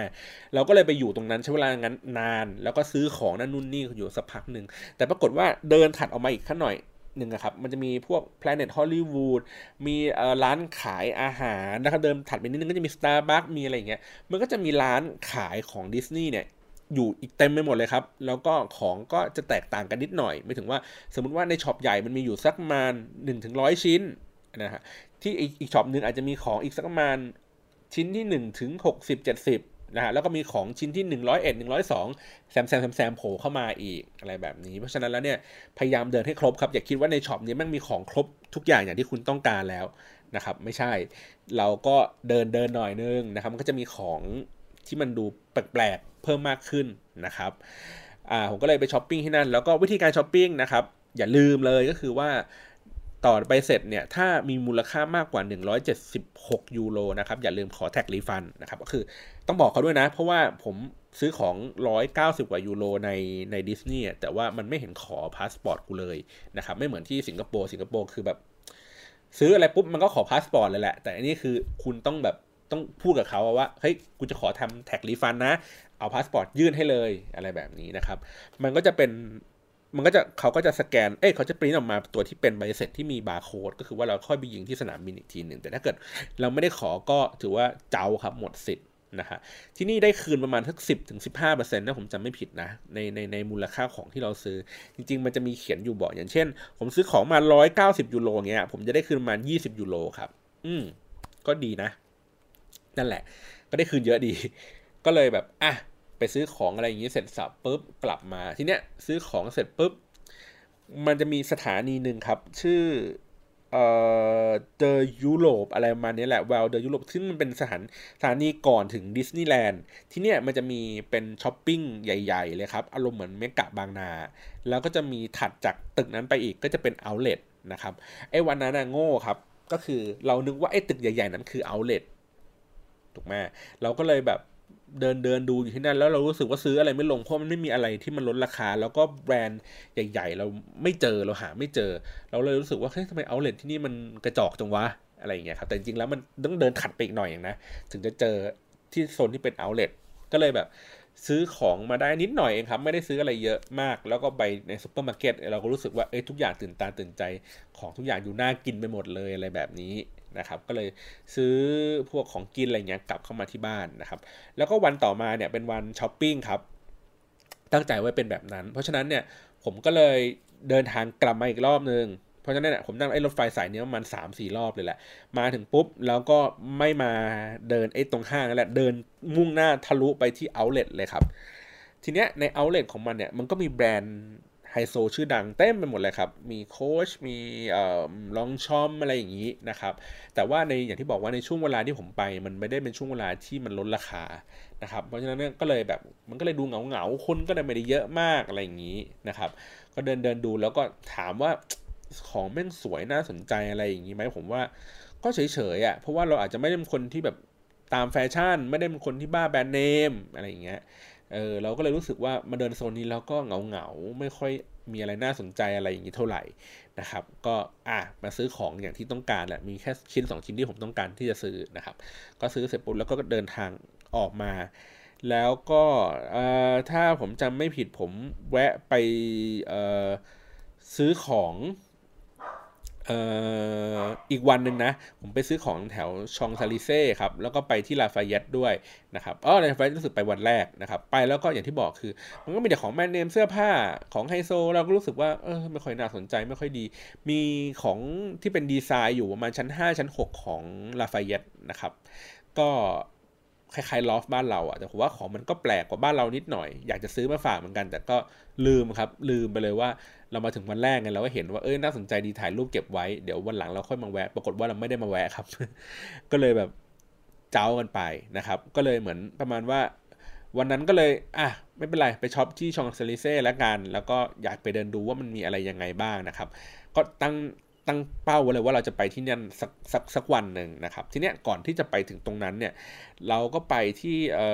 เราก็เลยไปอยู่ตรงนั้นใช้เวลางั้นนาน แล้วก็ซื้อของนั่นนู่นนี่อยู่สักพักหนึ่งแต่ปรากฏว่าเดินถัดออกมาอีกขั้นหน่อย หนึ่งครับ มันจะมีพวก Planet Hollywood มีร้านขายอาหารนะครับ เดินถัดไปนิดนึงก็จะมี Starbucks มีอะไรเงี้ย มันก็จะมีร้านขายของดิสนีย์เนี่ยอยู่อีกเต็มไปหมดเลยครับ แล้วก็ของก็จะแตกต่างกันนิดหน่อย ไม่ถึงว่าสมมติว่าในช็อปใหญ่มันมีอยู่สักประมาณ1นถึงร้อยชิ้นนะฮะที่อีกช็อปหนึ่งอาจจะมีของอีกสักประมาณชิ้นที่1ถึง60 70 นะฮะแล้วก็มีของชิ้นที่ 101 102แซมแซมแซมแซมโผล่เข้ามาอีกอะไรแบบนี้ เพราะฉะนั้นแล้วเนี่ยพยายามเดินให้ครบครับ อย่าคิดว่าในช็อปนี้มันมีของครบทุกอย่างอย่างที่คุณต้องการแล้วนะครับ ไม่ใช่เราก็เดินเดินหน่อยนึงนะครับ มันก็จะมีของที่มันดูแปลกๆเพิ่มมากขึ้นนะครับอ่าผมก็เลยไปช้อปปิ้งที่นั่นแล้วก็วิธีการช้อปปิ้งนะครับอย่าลืมเลยก็คือว่า ต่อไปเสร็จเนี่ย ถ้ามีมูลค่ามากกว่า 176 ยูโรนะครับ อย่าลืมขอ tax refund นะครับ ก็คือต้องบอกเขาด้วยนะ เพราะว่าผมซื้อของ 190 กว่ายูโรในในดิสนีย์แต่ว่ามันไม่เห็นขอพาสปอร์ตกูเลยนะครับ ไม่เหมือนที่สิงคโปร์ สิงคโปร์คือแบบ ซื้ออะไรปุ๊บมันก็ขอพาสปอร์ตเลยแหละ แต่อันนี้คือคุณต้องแบบต้องพูดกับเขาว่า เฮ้ย กูจะขอทำ tax refund นะ เอาพาสปอร์ตยื่นให้เลยอะไรแบบนี้นะครับ มันก็จะเป็น มันก็จะเขาก็จะสแกน เอ้ยเขาจะปริ้นออกมาตัวที่เป็นใบเสร็จที่มีบาร์โค้ดก็คือว่าเราค่อยไปยิงที่สนามบินอีกทีหนึ่งแต่ถ้าเกิดเราไม่ได้ขอก็ถือว่าเจ้าครับหมดสิทธิ์นะฮะที่นี่ได้คืนประมาณทักสิบถึงสิบห้าเปอร์เซ็นต์นะผมจำไม่ผิดนะในในในมูลค่าของที่เราซื้อ จริง ๆ มันจะมีเขียนอยู่บอกอย่างเช่น ผมซื้อของมาร้อยเก้าสิบยูโรเงี้ยผมจะได้คืนประมาณยี่สิบยูโรครับ อืมก็ดีนะ นั่นแหละ ก็ได้คืนเยอะดี ก็เลยแบบอะ ไปซื้อของอะไรอย่างนี้เสร็จสับปุ๊บกลับมาทีเนี้ยซื้อของเสร็จปุ๊บมันจะมีสถานีหนึ่งครับ ชื่อเอ่อ The Europe อะไรประมาณนี้แหละ Well The Europe ซึ่งมันเป็นสถานสถานีก่อนถึงดิสนีย์แลนด์ที่เนี่ยมันจะมีเป็นช้อปปิ้งใหญ่ๆเลยครับ อารมณ์เหมือนเมกะบางนา แล้วก็จะมีถัดจากตึกนั้นไปอีกก็จะเป็น outlet นะครับไอ้วันนั้นนะโง่ครับ ก็คือเรานึกว่าไอ้ตึกใหญ่ๆนั้นคือ outlet ถูกไหมเราก็เลยแบบ เดินเดินดูอยู่ที่นั่นแล้วเรารู้สึกว่าซื้ออะไรไม่ลงเพราะมันไม่มีอะไรที่มันลดราคา แล้วก็แบรนด์ใหญ่ ๆ เราไม่เจอเราหาไม่เจอ เราเลยรู้สึกว่าเฮ้ยทำไม outlet ที่นี่มันกระจอกจังวะอะไรอย่างเงี้ยครับแต่จริงๆแล้วมันต้องเดินถัดไปอีกหน่อยอย่างนะถึงจะเจอที่โซนที่เป็น outlet ก็เลยแบบซื้อของมาได้นิดหน่อยเองครับ ไม่ได้ซื้ออะไรเยอะมาก แล้วก็ไปในซุปเปอร์มาร์เก็ตเราก็รู้สึกว่าเอ้ยทุกอย่างตื่นตาตื่นใจของทุกอย่างอยู่น่ากินไปหมดเลยอะไรแบบนี้ นะครับก็เลยซื้อพวกของกินอะไรเงี้ยกลับเข้ามาที่บ้านนะครับ แล้วก็วันต่อมาเนี่ยเป็นวันช้อปปิ้งครับ ตั้งใจไว้เป็นแบบนั้น เพราะฉะนั้นเนี่ยผมก็เลยเดินทางกลับมาอีกรอบนึงเพราะฉะนั้นเนี่ยผมนั่งไอ้รถไฟสายนี้ประมาณสามสี่รอบเลยแหละ มาถึงปุ๊บแล้วก็ไม่มาเดินไอ้ตรงห้างนั่นแหละเดินมุ่งหน้าทะลุไปที่เอาท์เลทเลยครับทีเนี้ยในเอาท์เลทของมันเนี่ยมันก็มีแบรนด์ ฮโซชื่อดังเต็มไปหมดเลยครับ มีโค้ชมีเอ่อลองชอมอะไรอย่างนี้นะครับ แต่ว่าในอย่างที่บอกว่าในช่วงเวลาที่ผมไป มันไม่ได้เป็นช่วงเวลาที่มันลดราคานะครับ เพราะฉะนั้นก็เลยแบบมันก็เลยดูเหงาเหงาคนก็เลยไม่ได้เยอะมากอะไรอย่างนี้นะครับ ก็เดินเดินดูแล้วก็ถามว่าของแม่งสวยน่าสนใจอะไรอย่างนี้ไหมผมว่าก็เฉยๆอะเพราะว่าเราอาจจะไม่ได้เป็นคนที่แบบตามแฟชั่น ไม่ได้เป็นคนที่บ้าแบรนด์เนมอะไรอย่างเงี้ย เออเราก็เลยรู้สึกว่ามาเดินโซนนี้แล้วก็เหงาเหงาไม่ค่อยมีอะไรน่าสนใจอะไรอย่างนี้เท่าไหร่นะครับ ก็อะมาซื้อของอย่างที่ต้องการแหละมีแค่ชิ้น 2 ชิ้นที่ผมต้องการที่จะซื้อนะครับ ก็ซื้อเสร็จปุ๊บแล้วก็เดินทางออกมา แล้วก็ถ้าผมจำไม่ผิดผมแวะไปซื้อของ อีกวันหนึ่งนะ ผมไปซื้อของแถวชองซาลิเซ่ครับ แล้วก็ไปที่ลาฟายเตด้วยนะครับอ๋อลาฟายเตรู้สึกไปวันแรกนะครับ ไปแล้วก็อย่างที่บอกคือ มันก็มีแต่ของแบรนด์เนมเสื้อผ้าของไฮโซ เราก็รู้สึกว่าเออไม่ค่อยน่าสนใจไม่ค่อยดี มีของที่เป็นดีไซน์อยู่ประมาณชั้น 5 ชั้น 6 ของลาฟายเตนะครับ ก็ คล้ายๆลอฟบ้านเราอะแต่ผมว่าของมันก็แปลกกว่าบ้านเรานิดหน่อย อยากจะซื้อมาฝากเหมือนกัน แต่ก็ลืมครับ ลืมไปเลยว่าเรามาถึงวันแรกไงเราก็เห็นว่าเอ้ยน่าสนใจดีถ่ายรูปเก็บไว้เดี๋ยววันหลังเราค่อยมาแวะ ปรากฏว่าเราไม่ได้มาแวะครับ ก็เลยแบบเจ๊ากันไปนะครับ ก็เลยเหมือนประมาณว่า วันนั้นก็เลยอะไม่เป็นไรไปช็อปที่ชองเซลิเซ่แล้วกัน แล้วก็อยากไปเดินดูว่ามันมีอะไรยังไงบ้างนะครับ ก็ตั้ง ตั้งเป้าไว้เลยว่าเราจะไปที่นั่นสักสักสักวันหนึ่งนะครับ ทีเนี้ยก่อนที่จะไปถึงตรงนั้นเนี่ยเราก็ไปที่เอ่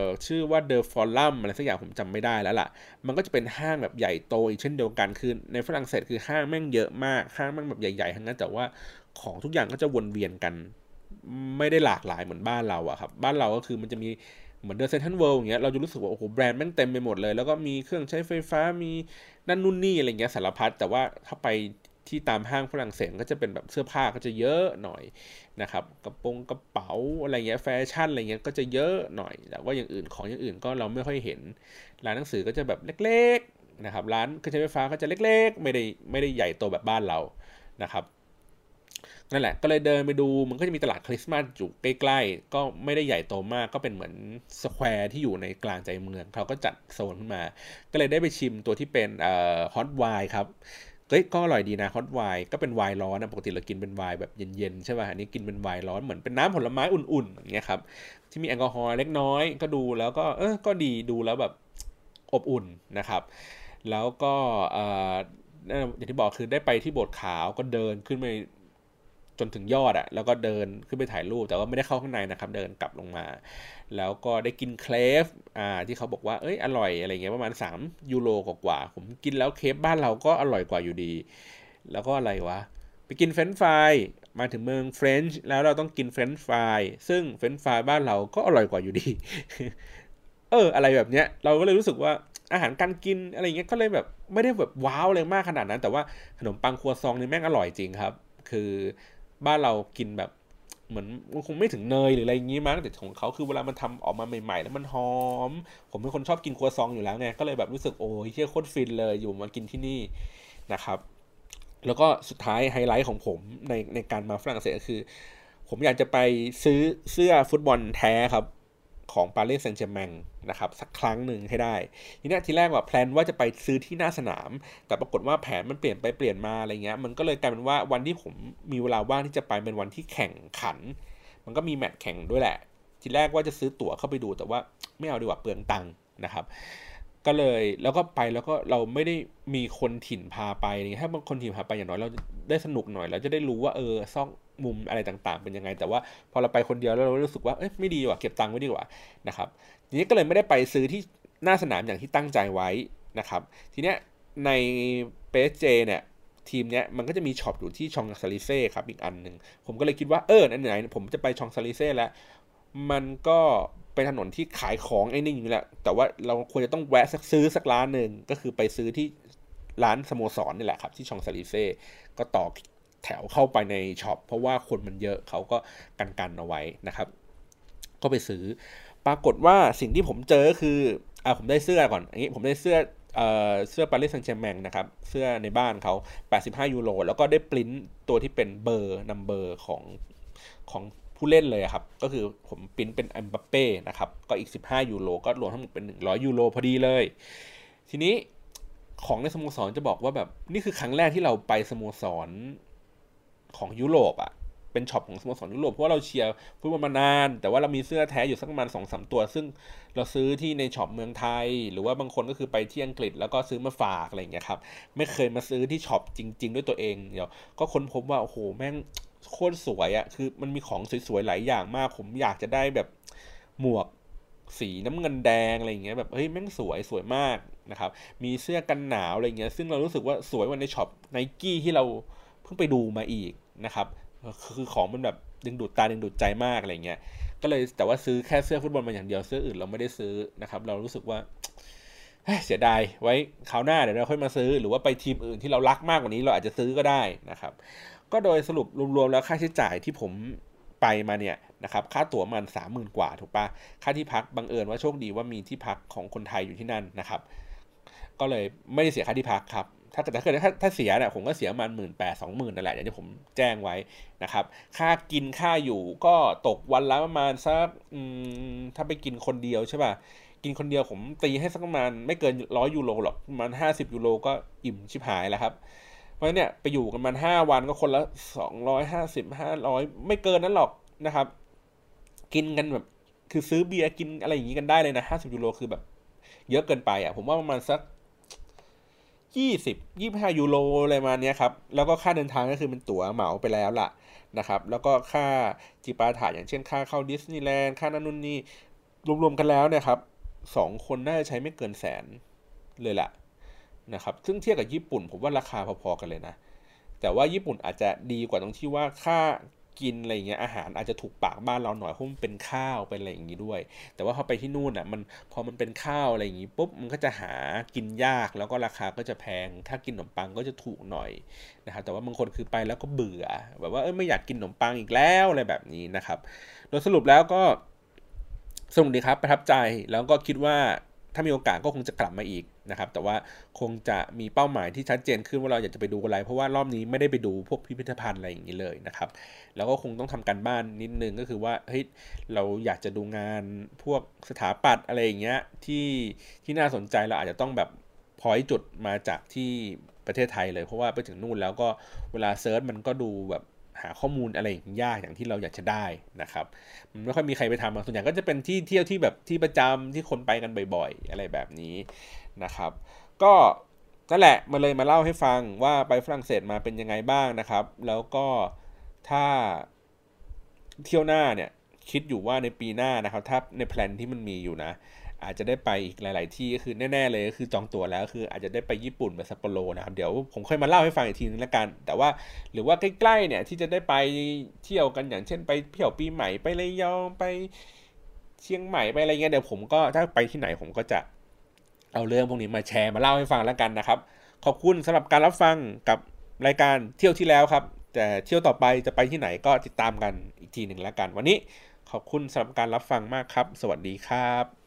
อชื่อว่า The Forum อะไรสักอย่างผมจำไม่ได้แล้วล่ะ มันก็จะเป็นห้างแบบใหญ่โตอีกเช่นเดียวกันคือในฝรั่งเศสคือห้างแม่งเยอะมากห้างแม่งแบบใหญ่ๆทั้งนั้นแต่ว่าของทุกอย่างก็จะวนเวียนกัน ไม่ได้หลากหลายเหมือนบ้านเราอะครับบ้านเราก็คือมันจะมีเหมือน the Central World อย่างเงี้ยเราจะรู้สึกว่าโอ้โหแบรนด์แม่งเต็มไปหมดเลย แล้วก็มีเครื่องใช้ไฟฟ้ามีนั่นนู่นนี่อะไรเงี้ยสารพัดแต่ว่าถ้าไป ที่ตามห้างฝรั่งเศสก็จะเป็นแบบเสื้อผ้าก็จะเยอะหน่อยนะครับกระโปรงกระเป๋าอะไรเงี้ยแฟชั่นอะไรเงี้ยก็จะเยอะหน่อยแต่ว่าอย่างอื่นของอย่างอื่นก็เราไม่ค่อยเห็น ร้านหนังสือก็จะแบบเล็กๆนะครับร้านเครื่องใช้ไฟฟ้าก็จะเล็ก ๆ ไม่ได้ไม่ได้ใหญ่โตแบบบ้านเรานะครับนั่นแหละก็เลยเดินไปดูมันก็จะมีตลาดคริสต์มาสอยู่ใกล้ๆ ก็ไม่ได้ใหญ่โตมากก็เป็นเหมือน square ที่อยู่ในกลางใจเมืองเขาก็จัดโซนขึ้นมา ก็เลยได้ไปชิมตัวที่เป็นเอ่อ hot wine ครับ เฮ้ยก็อร่อยดีนะ hot wine ก็เป็นไวน์ร้อนนะปกติเรากินเป็นไวน์แบบเย็นๆใช่ป่ะอันนี้กินเป็นไวน์ร้อนเหมือนเป็นน้ำผลไม้อุ่นๆอย่างเงี้ยครับที่มีแอลกอฮอล์เล็กน้อยก็ดูแล้วก็เออก็ดีดูแล้วแบบอบอุ่นนะครับ แล้วก็อย่างที่บอกคือได้ไปที่โบสถ์ขาวก็เดินขึ้นไป จนถึงยอดอะแล้วก็เดินขึ้นไปถ่ายรูป แต่ว่าไม่ได้เข้าข้างในนะครับ เดินกลับลงมา แล้วก็ได้กินเครปอ่าที่เขาบอกว่าเอ้ยอร่อยอะไรเงี้ยประมาณ 3 ยูโรกว่าผมกินแล้วเครปบ้านเราก็อร่อยกว่าอยู่ดี แล้วก็อะไรวะไปกินเฟรนช์ฟรายมาถึงเมือง French แล้วเราต้องกินเฟรนช์ฟรายซึ่งเฟรนช์ฟรายบ้านเราก็อร่อยกว่าอยู่ดี เออ อะไรแบบเนี้ย เราก็เลยรู้สึกว่าอาหารการกินอะไรเงี้ยก็เลยแบบไม่ได้แบบว้าวเลยมากขนาดนั้น แต่ว่าขนมปังครัวซองนี่แม่งอร่อยจริงครับ คือ บ้านเรากินแบบเหมือนมันคงไม่ถึงเนยหรืออะไรอย่างงี้มั้งแต่ของเขาคือเวลามันทำออกมาใหม่ ๆ แล้วมันหอม ผมเป็นคนชอบกินครัวซองอยู่แล้วไงก็เลยแบบรู้สึกโอ้ยเหี้ยโคตรฟินเลยอยู่มากินที่นี่นะครับ แล้วก็สุดท้ายไฮไลท์ของผมในในการมาฝรั่งเศสก็คือ ผมอยากจะไปซื้อเสื้อฟุตบอลแท้ครับ ของปารีสแซงต์แชร์แมงนะครับสักครั้งหนึ่งให้ได้ ทีนี้ทีแรกว่า plan ว่าจะไปซื้อที่หน้าสนาม แต่ปรากฏว่าแผนมันเปลี่ยนไปเปลี่ยนมาอะไรเงี้ยมันก็เลยกลายเป็นว่าวันที่ผมมีเวลาว่างที่จะไปเป็นวันที่แข่งขัน มันก็มีแมตช์แข่งด้วยแหละ ทีแรกว่าจะซื้อตั๋วเข้าไปดูแต่ว่าไม่เอาดีกว่าเปลืองตังค์นะครับ ก็เลยแล้วก็ไปแล้วก็เราไม่ได้มีคนถิ่นพาไปถ้ามีคนถิ่นพาไปอย่างน้อยเราได้สนุกหน่อยเราจะได้รู้ว่าเออซอกมุมอะไรต่างๆ เป็นยังไง แต่ว่าพอเราไปคนเดียวแล้วเรารู้สึกว่าเอ้ยไม่ดีว่ะเก็บตังค์ไว้ดีกว่านะครับทีนี้ก็เลยไม่ได้ไปซื้อที่หน้าสนามอย่างที่ตั้งใจไว้นะครับ ทีเนี้ยในเปแอสเชเนี่ยทีมเนี้ยมันก็จะมี shop อยู่ที่ชองซาลิเซ่ครับอีกอันหนึ่งผมก็เลยคิดว่าเออไหนผมจะไปชองซาลิเซ่แล้ว มันก็เป็นถนนที่ขายของไอ้นี่อยู่แล้วแต่ว่าเราควรจะต้องแวะสักซื้อสักร้านหนึ่งก็คือไปซื้อที่ร้านสโมสรนี่แหละครับ ที่ชองซาลิเซ่ก็ต่อแถวเข้าไปใน shop เพราะว่าคนมันเยอะเขาก็กันกันเอาไว้นะครับ ก็ไปซื้อ ปรากฏว่าสิ่งที่ผมเจอคืออ่าผมได้เสื้อก่อนอันนี้ผมได้เสื้อเอ่อเสื้อปารีสแซงต์แชร์แมงนะครับ เสื้อในบ้านเขา 85 ยูโร แล้วก็ได้ปริ้นตัวที่เป็นเบอร์ number ของของ ผู้เล่นเลยครับ ก็คือผมปริ้นเป็นเอ็มบัปเป้นะครับ ก็อีก 15 ยูโรก็รวมทั้งหมดเป็น 100 ยูโรพอดีเลย ทีนี้ของในสโมสรจะบอกว่าแบบนี่คือครั้งแรกที่เราไปสโมสรของยุโรปอะเป็น shop ของสโมสรยุโรปเพราะว่าเราเชียร์ฟุตบอลมานาน แต่ว่าเรามีเสื้อแท้อยู่สักประมาณสองสามตัว ซึ่งเราซื้อที่ใน shop เมืองไทย หรือว่าบางคนก็คือไปที่อังกฤษแล้วก็ซื้อมาฝากอะไรอย่างเงี้ยครับ ไม่เคยมาซื้อที่ shop จริง ๆ ด้วยตัวเองเดี๋ยวก็ค้นพบว่าโอ้โหแม่ง โคตรสวยอะคือมันมีของสวยๆหลายอย่างมาก ผมอยากจะได้แบบหมวกสีน้ำเงินแดงอะไรอย่างเงี้ยแบบเฮ้ยแม่งสวยสวยมากนะครับ มีเสื้อกันหนาวอะไรเงี้ย ซึ่งเรารู้สึกว่าสวยกว่าใน shop ไนกี้ที่เราเพิ่งไปดูมาอีกนะครับคือของมันแบบดึงดูดตาดึงดูดใจมากอะไรเงี้ย ก็เลยแต่ว่าซื้อแค่เสื้อฟุตบอลมาอย่างเดียวเสื้ออื่นเราไม่ได้ซื้อนะครับ เรารู้สึกว่าเสียดายไว้คราวหน้าเดี๋ยวเราค่อยมาซื้อ หรือว่าไปทีมอื่นที่เรารักมากกว่านี้เราอาจจะซื้อก็ได้นะครับ ก็โดยสรุปรวมๆแล้วค่าใช้จ่ายที่ผมไปมาเนี่ยนะครับค่าตั๋วมันสามหมื่นกว่าถูกปะค่าที่พักบังเอิญว่าโชคดีว่ามีที่พักของคนไทยอยู่ที่นั่นนะครับ ก็เลยไม่ได้เสียค่าที่พักครับถ้าแต่ถ้าเกิดถ้าถ้าเสียเนี่ยผมก็เสียประมาณหมื่นแปดสองหมื่นนั่นแหละอย่างที่ผมแจ้งไว้นะครับ ค่ากินค่าอยู่ก็ตกวันละประมาณสักถ้าไปกินคนเดียวใช่ป่ะกินคนเดียวผมตีให้สักประมาณไม่เกินร้อยยูโรหรอกประมาณห้าสิบยูโรก็อิ่มชิบหายแล้วครับ เพราะเนี่ยไปอยู่กันมาห้าวันก็คนละสองร้อยห้าสิบห้าร้อยไม่เกินนั้นหรอกนะครับ กินกันแบบ คือซื้อเบียร์กินอะไรอย่างนี้กันได้เลยนะห้าสิบยูโรคือแบบ เยอะเกินไปอะ ผมว่าประมาณสักยี่สิบยี่ห้ายูโรอะไรประมาณเนี้ยครับ แล้วก็ค่าเดินทางก็คือเป็นตั๋วเหมาไปแล้วล่ะนะครับ แล้วก็ค่าจิปาถาอย่างเช่นค่าเข้าดิสนีย์แลนด์ค่านั่นนู่นนี่รวมๆกันแล้วเนี่ยครับสองคนน่าจะใช้ไม่เกินแสนเลยล่ะ นะครับซึ่งเทียบกับญี่ปุ่น ผมว่าราคาพอๆกันเลยนะ แต่ว่าญี่ปุ่นอาจจะดีกว่าตรงที่ว่าค่ากินอะไรเงี้ยอาหารอาจจะถูกปากบ้านเราหน่อยเพราะมันเป็นข้าวเป็นอะไรอย่างงี้ด้วย แต่ว่าพอไปที่นู่นอะมันพอมันเป็นข้าวอะไรอย่างงี้ปุ๊บมันก็จะหากินยากแล้วก็ราคาก็จะแพง ถ้ากินขนมปังก็จะถูกหน่อยนะครับแต่ว่าบางคนคือไปแล้วก็เบื่อ แบบว่าเออไม่อยากกินขนมปังอีกแล้วอะไรแบบนี้นะครับ โดยสรุปแล้วก็สนุกดีครับประทับใจแล้วก็คิดว่า ถ้ามีโอกาสก็คงจะกลับมาอีกนะครับ แต่ว่าคงจะมีเป้าหมายที่ชัดเจนขึ้นว่าเราอยากจะไปดูอะไร เพราะว่ารอบนี้ไม่ได้ไปดูพวกพิพิธภัณฑ์อะไรอย่างนี้เลยนะครับ แล้วก็คงต้องทำการบ้านนิดนึงก็คือว่าเฮ้ยเราอยากจะดูงานพวกสถาปัตย์อะไรอย่างเงี้ยที่ที่น่าสนใจเราอาจจะต้องแบบพอยจุดมาจากที่ประเทศไทยเลย เพราะว่าไปถึงนู่นแล้วก็เวลา search มันก็ดูแบบ หาข้อมูลอะไรยากอย่างที่เราอยากจะได้นะครับมันไม่ค่อยมีใครไปทำส่วนใหญ่ก็จะเป็นที่เที่ยวที่แบบที่ประจำที่คนไปกันบ่อย ๆ อะไรแบบนี้นะครับ ก็นั่นแหละมาเลยมาเล่าให้ฟังว่าไปฝรั่งเศสมาเป็นยังไงบ้างนะครับ แล้วก็ถ้าเที่ยวหน้าเนี่ยคิดอยู่ว่าในปีหน้านะครับ ถ้าใน plan ที่มันมีอยู่นะ อาจจะได้ไปอีกหลาย ๆ ที่ก็คือแน่ ๆ เลยก็คือจองตั๋วแล้วคืออาจจะได้ไปญี่ปุ่นแบบซัปโปโรนะครับเดี๋ยวผมค่อยมาเล่าให้ฟังอีกทีนึงแล้วกัน แต่ว่าหรือว่าใกล้ ๆ เนี่ยที่จะได้ไปเที่ยวกันอย่างเช่น ไปเที่ยวปีใหม่ไประยองไปเชียงใหม่ไปอะไรเงี้ยเดี๋ยวผมก็ถ้าไปที่ไหนผมก็จะเอาเรื่องพวกนี้มาแชร์มาเล่าให้ฟังแล้วกันนะครับ ขอบคุณสำหรับการรับฟังกับรายการเที่ยวที่แล้วครับ แต่เที่ยวต่อไปจะไปที่ไหนก็ติดตามกันอีกทีหนึ่งแล้วกัน วันนี้ขอบคุณสำหรับการรับฟังมากครับ สวัสดีครับ